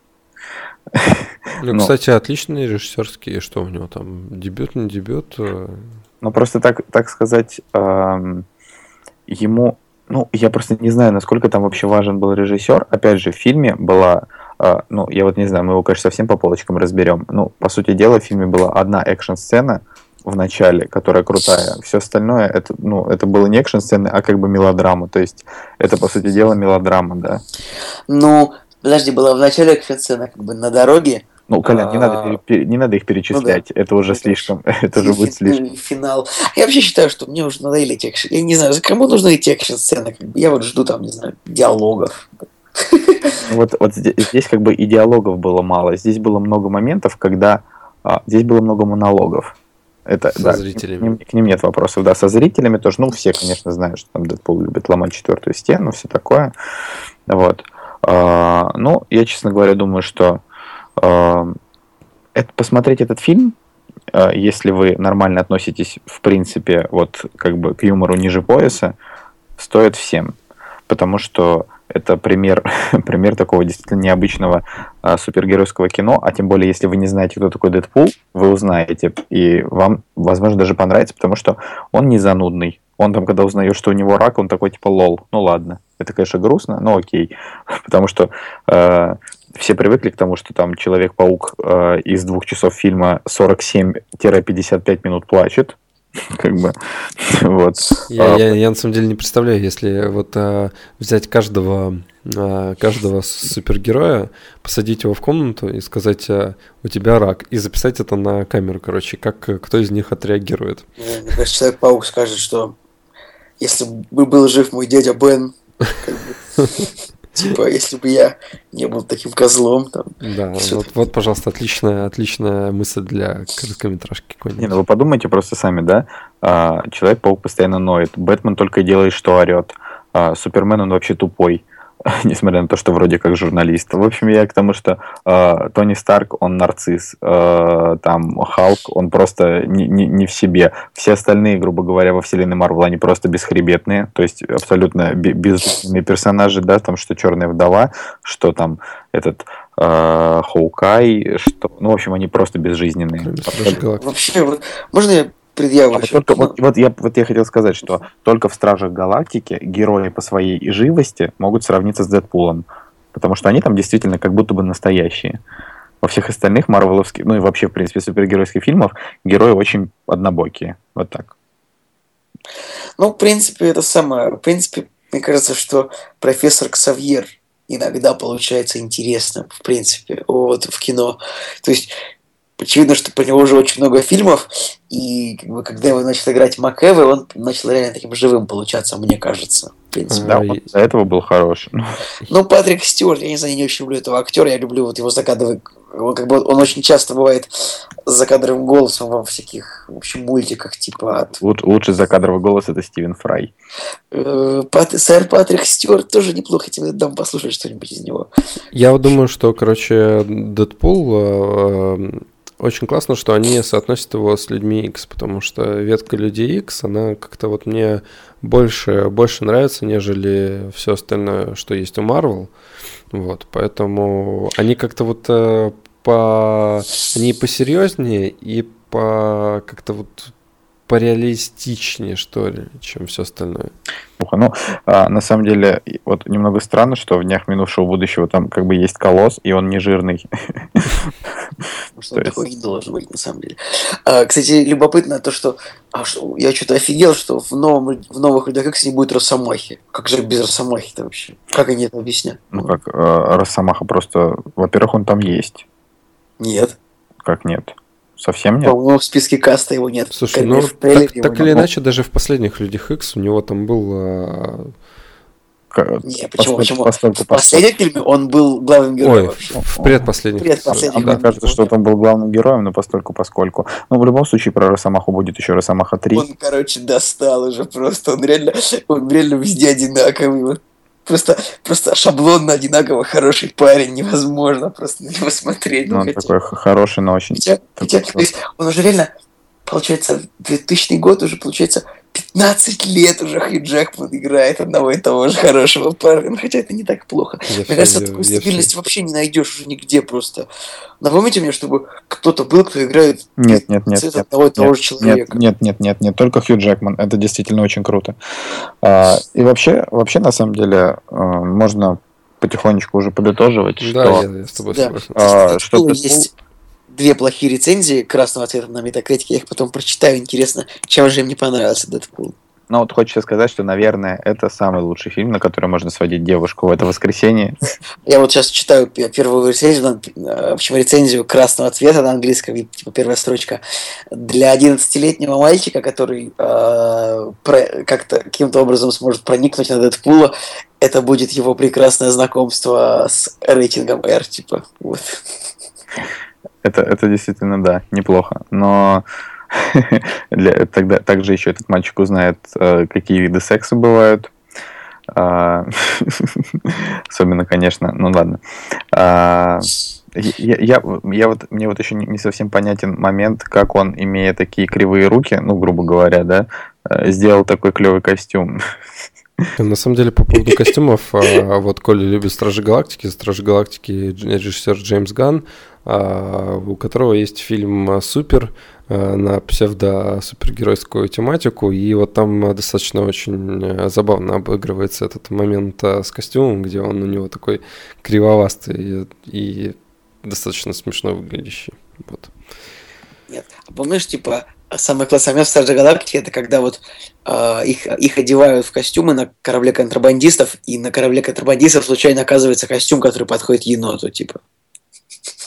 Ну, Но... кстати, отличный режиссерский, что у него там, дебют, не дебют? Ну, просто так, так сказать, эм, ему ну, я просто не знаю, насколько там вообще важен был режиссер. Опять же, в фильме была, э, ну, я вот не знаю, мы его, конечно, совсем по полочкам разберем. Ну, по сути дела, в фильме была одна экшн-сцена в начале, которая крутая. Все остальное, это, ну, это было не экшн-сцены, а как бы мелодрама. То есть, это, по сути дела, мелодрама, да. Ну, подожди, была в начале экшн-сцена как бы на дороге, ну, Колян, не, надо, а, не надо их перечислять, ну, да. это уже это слишком, [laughs] это уже будет слишком. Финал. Я вообще считаю, что мне уже надоели эти экшен. Я не знаю, кому нужны эти экшн-сцены? Я вот жду там, не знаю, диалогов. [laughs] Вот, вот здесь, здесь как бы и диалогов было мало. Здесь было много моментов, когда... А, здесь было много монологов. Это, со да, зрителями. К ним, к ним нет вопросов. Да, со зрителями тоже. Ну, все, конечно, знают, что там Дэдпул любит ломать четвертую стену, все такое. Вот. А, ну, я, честно говоря, думаю, что это, посмотреть этот фильм, э, если вы нормально относитесь, в принципе, вот как бы к юмору ниже пояса, стоит всем. Потому что это пример, [laughs] пример такого действительно необычного а, супергеройского кино, а тем более, если вы не знаете, кто такой Дэдпул, вы узнаете, и вам, возможно, даже понравится, потому что он не занудный. Он там, когда узнает, что у него рак, он такой типа лол. Ну ладно, это, конечно, грустно, но окей. [laughs] Потому что э, все привыкли к тому, что там Человек-паук э, из двух часов фильма 47-55 минут плачет. Как бы, вот. Я, а, я, я на самом деле не представляю, если вот а, взять каждого, а, каждого супергероя, посадить его в комнату и сказать, а, у тебя рак, и записать это на камеру, короче, как кто из них отреагирует. Мне кажется, Человек-паук скажет, что если бы был жив мой дядя Бен, как бы, [laughs] Типа, если бы я не был таким козлом. Там, да, вот, вот, пожалуйста, отличная, отличная мысль для короткометражки. Не, ну вы подумайте просто сами, да? А, Человек-паук постоянно ноет. Бэтмен только и делает, что орет. А, Супермен, он вообще тупой. [laughs] Несмотря на то, что вроде как журналист. В общем, я к тому, что э, Тони Старк, он нарцисс. Э, там Халк, он просто не, не, не в себе. Все остальные, грубо говоря, во вселенной Марвел, они просто бесхребетные. То есть абсолютно бе- безумные персонажи, да, там что Черная вдова, что там этот э, Хоукай, что... Ну, в общем, они просто безжизненные. Вообще, вот, можно я предъявлю? А вот, только- вот- вот я, вот я хотел сказать, что только в Стражах Галактики герои по своей живости могут сравниться с Дэдпулом. Потому что они там действительно как будто бы настоящие. Во всех остальных марвеловских, ну и вообще, в принципе, супергеройских фильмах герои очень однобокие. Вот так. Ну, в принципе, это самое. В принципе, мне кажется, что профессор Ксавьер иногда получается интересным, в принципе, вот в кино. То есть, очевидно, что про него уже очень много фильмов, и как бы, когда его начал играть МакЭвы, он начал реально таким живым получаться, мне кажется. В принципе. Да, А, он до этого был хорош. Ну, Ну, Патрик Стюарт, я не знаю, не очень люблю этого актера, я люблю вот его закадровый... его как бы он очень часто бывает с закадровым голосом во всяких, в общем, мультиках, типа от луч- лучший закадровый голос это Стивен Фрай. Э, Пат- Сэр Патрик Стюарт тоже неплохо тебе дам послушать что-нибудь из него. Я вот думаю, что, короче, Дэдпул э, очень классно, что они соотносят его с людьми X, потому что ветка людей X, она как-то вот мне больше, больше нравится, нежели все остальное, что есть у Marvel. Вот, поэтому они как-то вот э, по... Они посерьезнее и по... как-то вот пореалистичнее, что ли, чем все остальное. Плохо. Ну, а, на самом деле, вот немного странно, что в днях минувшего будущего там как бы есть колосс, и он не жирный. [laughs] Потому что есть- такой не должен быть, на самом деле. А, кстати, любопытно то, что, а, что- я что-то офигел, что в, новом, в новых Людях Икс не будет Росомахи. Как же без Росомахи-то вообще? Как они это объяснят? Ну, как э, Росомаха просто... Во-первых, он там есть. Нет. Как нет? Совсем нет? По-моему, в списке каста его нет. Слушай, Как ну так, так или иначе, даже в последних Людях X у него там был э, Не, почему, почему? В последнем фильме он был главным героем Ой, вообще. в предпоследних. Предпоследних. А Мне кажется, что он был главным героем, но постольку поскольку. Ну, в любом случае, про Росомаху будет еще Росомаха 3. Он, короче, достал уже просто. Он реально, он реально везде одинаковый. Просто, просто шаблонно одинаково хороший парень. Невозможно просто на него смотреть. Ну, он хотя- такой хороший, но очень... хотя- хотя, то есть он уже реально, получается, 2000 год уже, получается, 15 лет уже Хью Джекман играет одного и того же хорошего парня. Ну, хотя это не так плохо. Я Мне кажется, я- такой я всё- стабильности вообще не найдешь уже нигде просто. Напомните мне, чтобы кто-то был, кто играет Нет, нет, нет, цвет нет, одного и того нет, же человека. Нет, нет, нет, нет, только Хью Джекман. Это действительно очень круто. А, и вообще, вообще, на самом деле, э, можно потихонечку уже подытоживать, Да, что... я, я с тобой Да. согласен. а, Дэдпула что Дэдпул- есть две плохие рецензии красного цвета на метакритике. Я их потом прочитаю. Интересно, чем же им не понравился Дэдпул. Ну, вот хочется сказать, что, наверное, это самый лучший фильм, на который можно сводить девушку в это воскресенье. Я вот сейчас читаю пе- первую рецензию, э, в общем, рецензию красного цвета на английском, типа первая строчка. Для 11-летнего мальчика, который э, как-то каким-то образом сможет проникнуть на Дэдпула, это будет его прекрасное знакомство с рейтингом R, типа. Вот. Это, это действительно, да, неплохо. Но [laughs] для, тогда также еще этот мальчик узнает, э, какие виды секса бывают. А, [laughs] Особенно, конечно, ну ладно. А, Я, я, я вот, мне вот еще не совсем понятен момент, как он, имея такие кривые руки, ну, грубо говоря, да, э, сделал такой клевый костюм. [laughs] На самом деле, по поводу костюмов, а, вот Коля любит Стражи Галактики, Стражи Галактики режиссер Джеймс Ган, а, у которого есть фильм а, Супер а, на псевдо-супергеройскую тематику, и вот там а, достаточно очень а, забавно обыгрывается этот момент а, с костюмом, где он у него такой кривовастый и, достаточно смешно выглядящий. Вот. Нет. А помнишь, типа, самый классный момент в Стражей Галактики, это когда вот э, их, их одевают в костюмы на корабле контрабандистов, и на корабле контрабандистов случайно оказывается костюм, который подходит еноту, типа.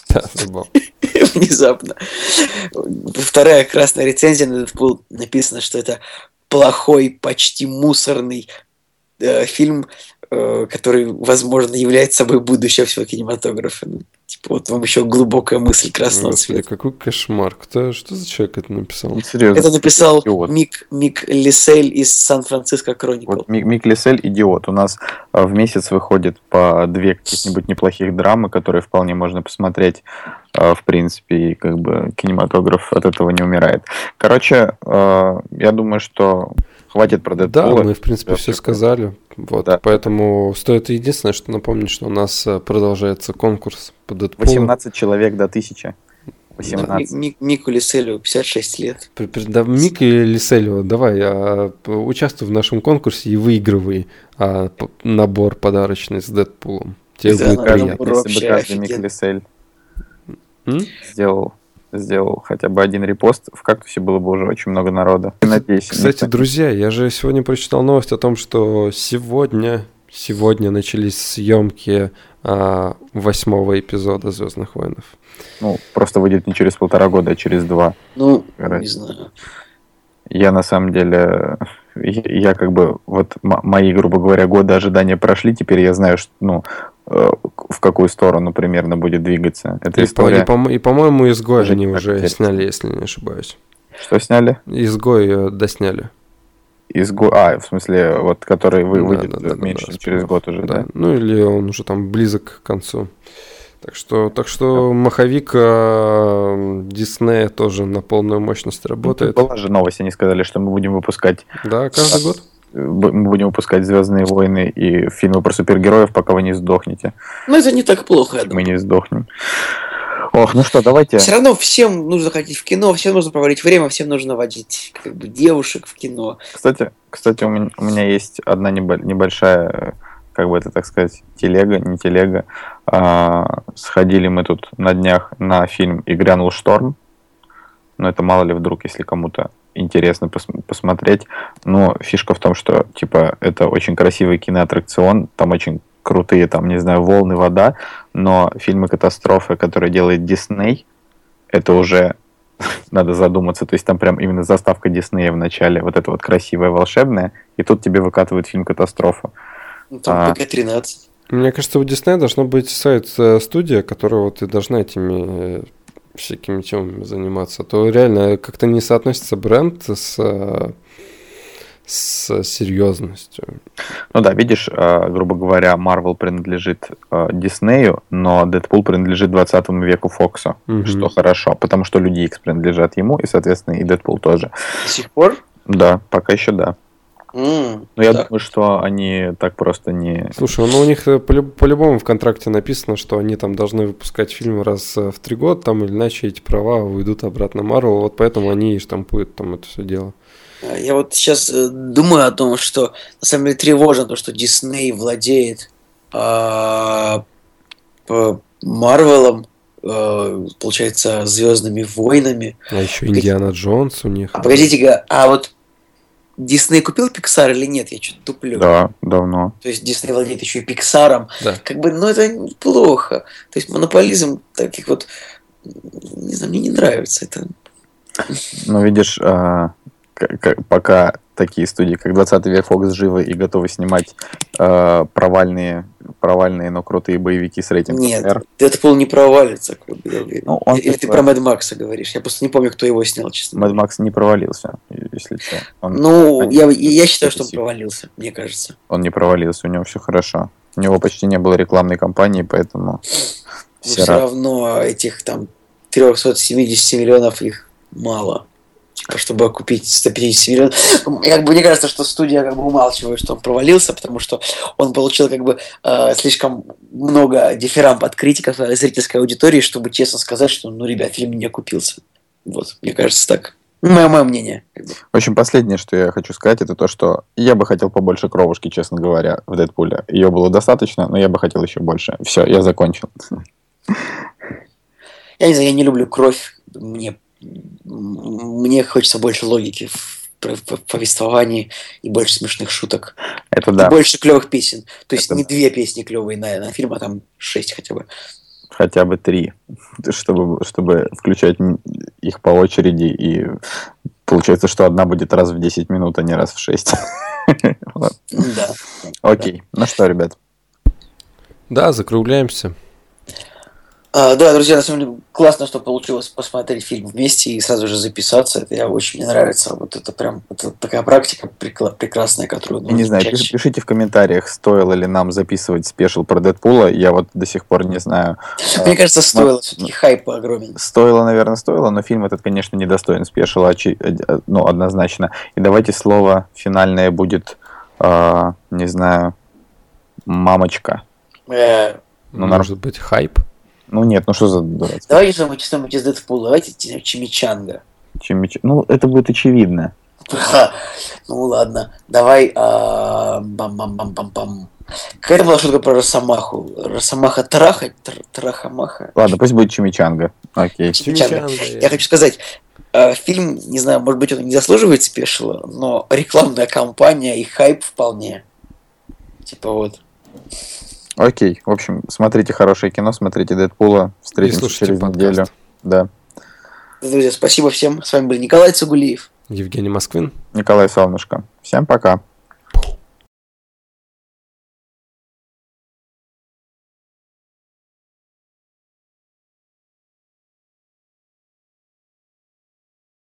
Да, [laughs] забавно. [laughs] Внезапно. Вторая красная рецензия на Дэдпул написано, что это плохой, почти мусорный э, фильм, э, который, возможно, является собой будущее всего кинематографа. Типа вот вам еще глубокая мысль красного Господи, цвета. какой кошмар. Кто, что за человек это написал? Ну, серьезно. Это написал идиот. Мик, Мик Лисель из Сан-Франциско Кроникл. Вот Мик, Мик Лисель идиот. У нас а, в месяц выходит по две каких-нибудь неплохих драмы, которые вполне можно посмотреть. а, В принципе, и как бы кинематограф от этого не умирает. Короче, а, я думаю, что хватит про Да, Дэдпула. мы, в принципе, все сказали. Вот, Да. поэтому стоит единственное, что напомнить, что у нас э, продолжается конкурс по Дэдпулу. 18 человек до 1000. Да, 18. Ми- Ми- Мику Лиселю 56 лет. Да, Мик и Лиселева, давай, а, п- участвуй в нашем конкурсе и выигрывай а, п- набор подарочный с Дэдпулом. Тебе Да, будет приятно. если бы каждый Мик. Лисель М? сделал, сделал хотя бы один репост, в кактусе было бы уже очень много народа. Надеюсь. Кстати, никто- друзья, я же сегодня прочитал новость о том, что сегодня, сегодня начались съемки а, восьмого эпизода Звездных войнов. ну, просто выйдет не через полтора года, а через два. Ну, Раз. не знаю. Я на самом деле, я, я как бы, вот мои, грубо говоря, годы ожидания прошли, теперь я знаю, что, ну, в какую сторону примерно будет двигаться эта И, по- история. и, по- и, по-моему, изгой Даже они уже интересно. сняли, если не ошибаюсь. Что сняли? Изгой э, досняли. Из го... А, в смысле, вот который вы, Да, выйдет да, да, да, меньше, да, чем через год уже, да? Ну или он уже там близок к концу. Так что, так что маховик э, Диснея тоже на полную мощность Ну, работает. была же новость, они сказали, что мы будем выпускать Да, каждый год. Мы будем выпускать Звездные войны и фильмы про супергероев, пока вы не сдохнете. Ну, это не так плохо, я Мы не сдохнем. Ох, ну что, давайте. Все равно всем нужно ходить в кино, всем нужно проводить время, всем нужно водить как бы, девушек в кино. Кстати, кстати, у меня, у меня есть одна небо- небольшая, как бы это так сказать, телега, не телега. А, сходили мы тут на днях на фильм «И грянул шторм». Но это мало ли вдруг, если кому-то интересно пос- посмотреть. Но фишка в том, что, типа, это очень красивый киноаттракцион, там очень крутые, там, не знаю, волны, вода, но фильмы катастрофы, которые делает Дисней, это уже [laughs] надо задуматься. То есть там прям именно заставка Диснея в начале, вот это вот красивое, волшебное, и тут тебе выкатывают фильм «Катастрофа». Ну, там А. ПК-13. Мне кажется, у Диснея должна быть сайт-студия, которая вот и должна этими э, всякими темами заниматься. То реально как-то не соотносится бренд с, э, с серьезностью. Ну да, видишь, э, грубо говоря, Marvel принадлежит э, Диснею, но Дэдпул принадлежит 20 веку Фоксу, Мгм. что хорошо, потому что Люди Икс принадлежат ему, и, соответственно, и Дэдпул тоже. До сих пор? Да, пока еще да. М, Но я так. думаю, что они так просто не... Слушай, ну у них э, полю- по-любому в контракте написано, что они там должны выпускать фильм раз э, в три года, там или иначе эти права уйдут обратно Марвел, вот поэтому они и штампуют там это все дело. А Я вот сейчас э, думаю о том, что на самом деле тревожно то, что Дисней владеет а, Марвелом, э, получается, Звездными войнами. А еще Индиана Джонс у них. А погодите-ка, а вот Дисней купил Пиксар или нет? Я что-то туплю. Да, давно. То есть Дисней владеет еще и Пиксаром. Да. Как бы, ну это неплохо. То есть монополизм таких вот, не знаю, мне не нравится это. Но видишь, а, пока такие студии, как 20 век Фокс живы и готовы снимать а, провальные, провальные, но крутые боевики с рейтингом Нет, R, Дэдпул не провалится, как бы. Ну, он Или ты про Мэд Макса говоришь? Я просто не помню, кто его снял, честно. Mad Max не провалился, если что. Он, Ну, Они- я, я считаю, что он провалился, мне кажется. он не провалился, у него все хорошо. У него почти не было рекламной кампании, поэтому Но все все рады. равно этих там 370 миллионов их мало. Типа, чтобы купить 150 миллионов. Как бы мне кажется, что студия как бы умалчивает, что он провалился, потому что он получил как бы э, слишком много дифирамб от критиков и зрительской аудитории, чтобы честно сказать, что, ну, ребят, фильм не окупился. Вот, мне кажется, так. Мое, мое мнение. В общем, последнее, что я хочу сказать, это то, что я бы хотел побольше кровушки, честно говоря, в Дэдпуле. Ее было достаточно, но я бы хотел еще больше. Все, я закончил. Я не знаю, я не люблю кровь. Мне, мне хочется больше логики в, повествовании и больше смешных шуток. Это И да, больше клевых песен. То есть Это не да. две песни клевые на, на фильм, а там шесть хотя бы. хотя бы три, чтобы, чтобы включать их по очереди. И получается, что одна будет раз в 10 минут, а не раз в 6. [laughs] Вот. Да. Окей. Ну что, ребят, Да, закругляемся. А, да, друзья, на самом деле классно, что получилось посмотреть фильм вместе и сразу же записаться. Это я очень мне нравится. Вот это прям это такая практика прекрасная, которую Я не знаю, чаще- пиш- пишите в комментариях, стоило ли нам записывать спешл про Дэдпула. Я вот до сих пор не знаю. [laughs] Мне кажется, стоило. Все-таки хайп огромен. Стоило, наверное, стоило, но фильм этот, конечно, недостоин спешила, очи- э, ну, однозначно. И давайте слово финальное будет, э, не знаю, мамочка. Э, Ну, Может быть, хайп? Ну нет, ну что за дурацкий Давайте что-нибудь что-нибудь из Дэдпула. Давайте Чимичанга. чемич- Ну, это будет очевидно. Ну ладно, давай а, бам-бам-бам-бам-бам. Какая-то была шутка про Росомаху. Росомаха трахать, тр- трахамаха. Ладно, пусть будет чимичанга. Окей. Чимичанга. Я хочу сказать, э, фильм, не знаю, может быть, он не заслуживает спешила, но рекламная кампания и хайп вполне. Типа вот. Окей. В общем, смотрите хорошее кино, смотрите Дэдпула. Встретимся через подкаст. неделю. Да. Друзья, спасибо всем. С вами был Николай Цугулиев. Евгений Москвин. Николай Солнышко. Всем пока.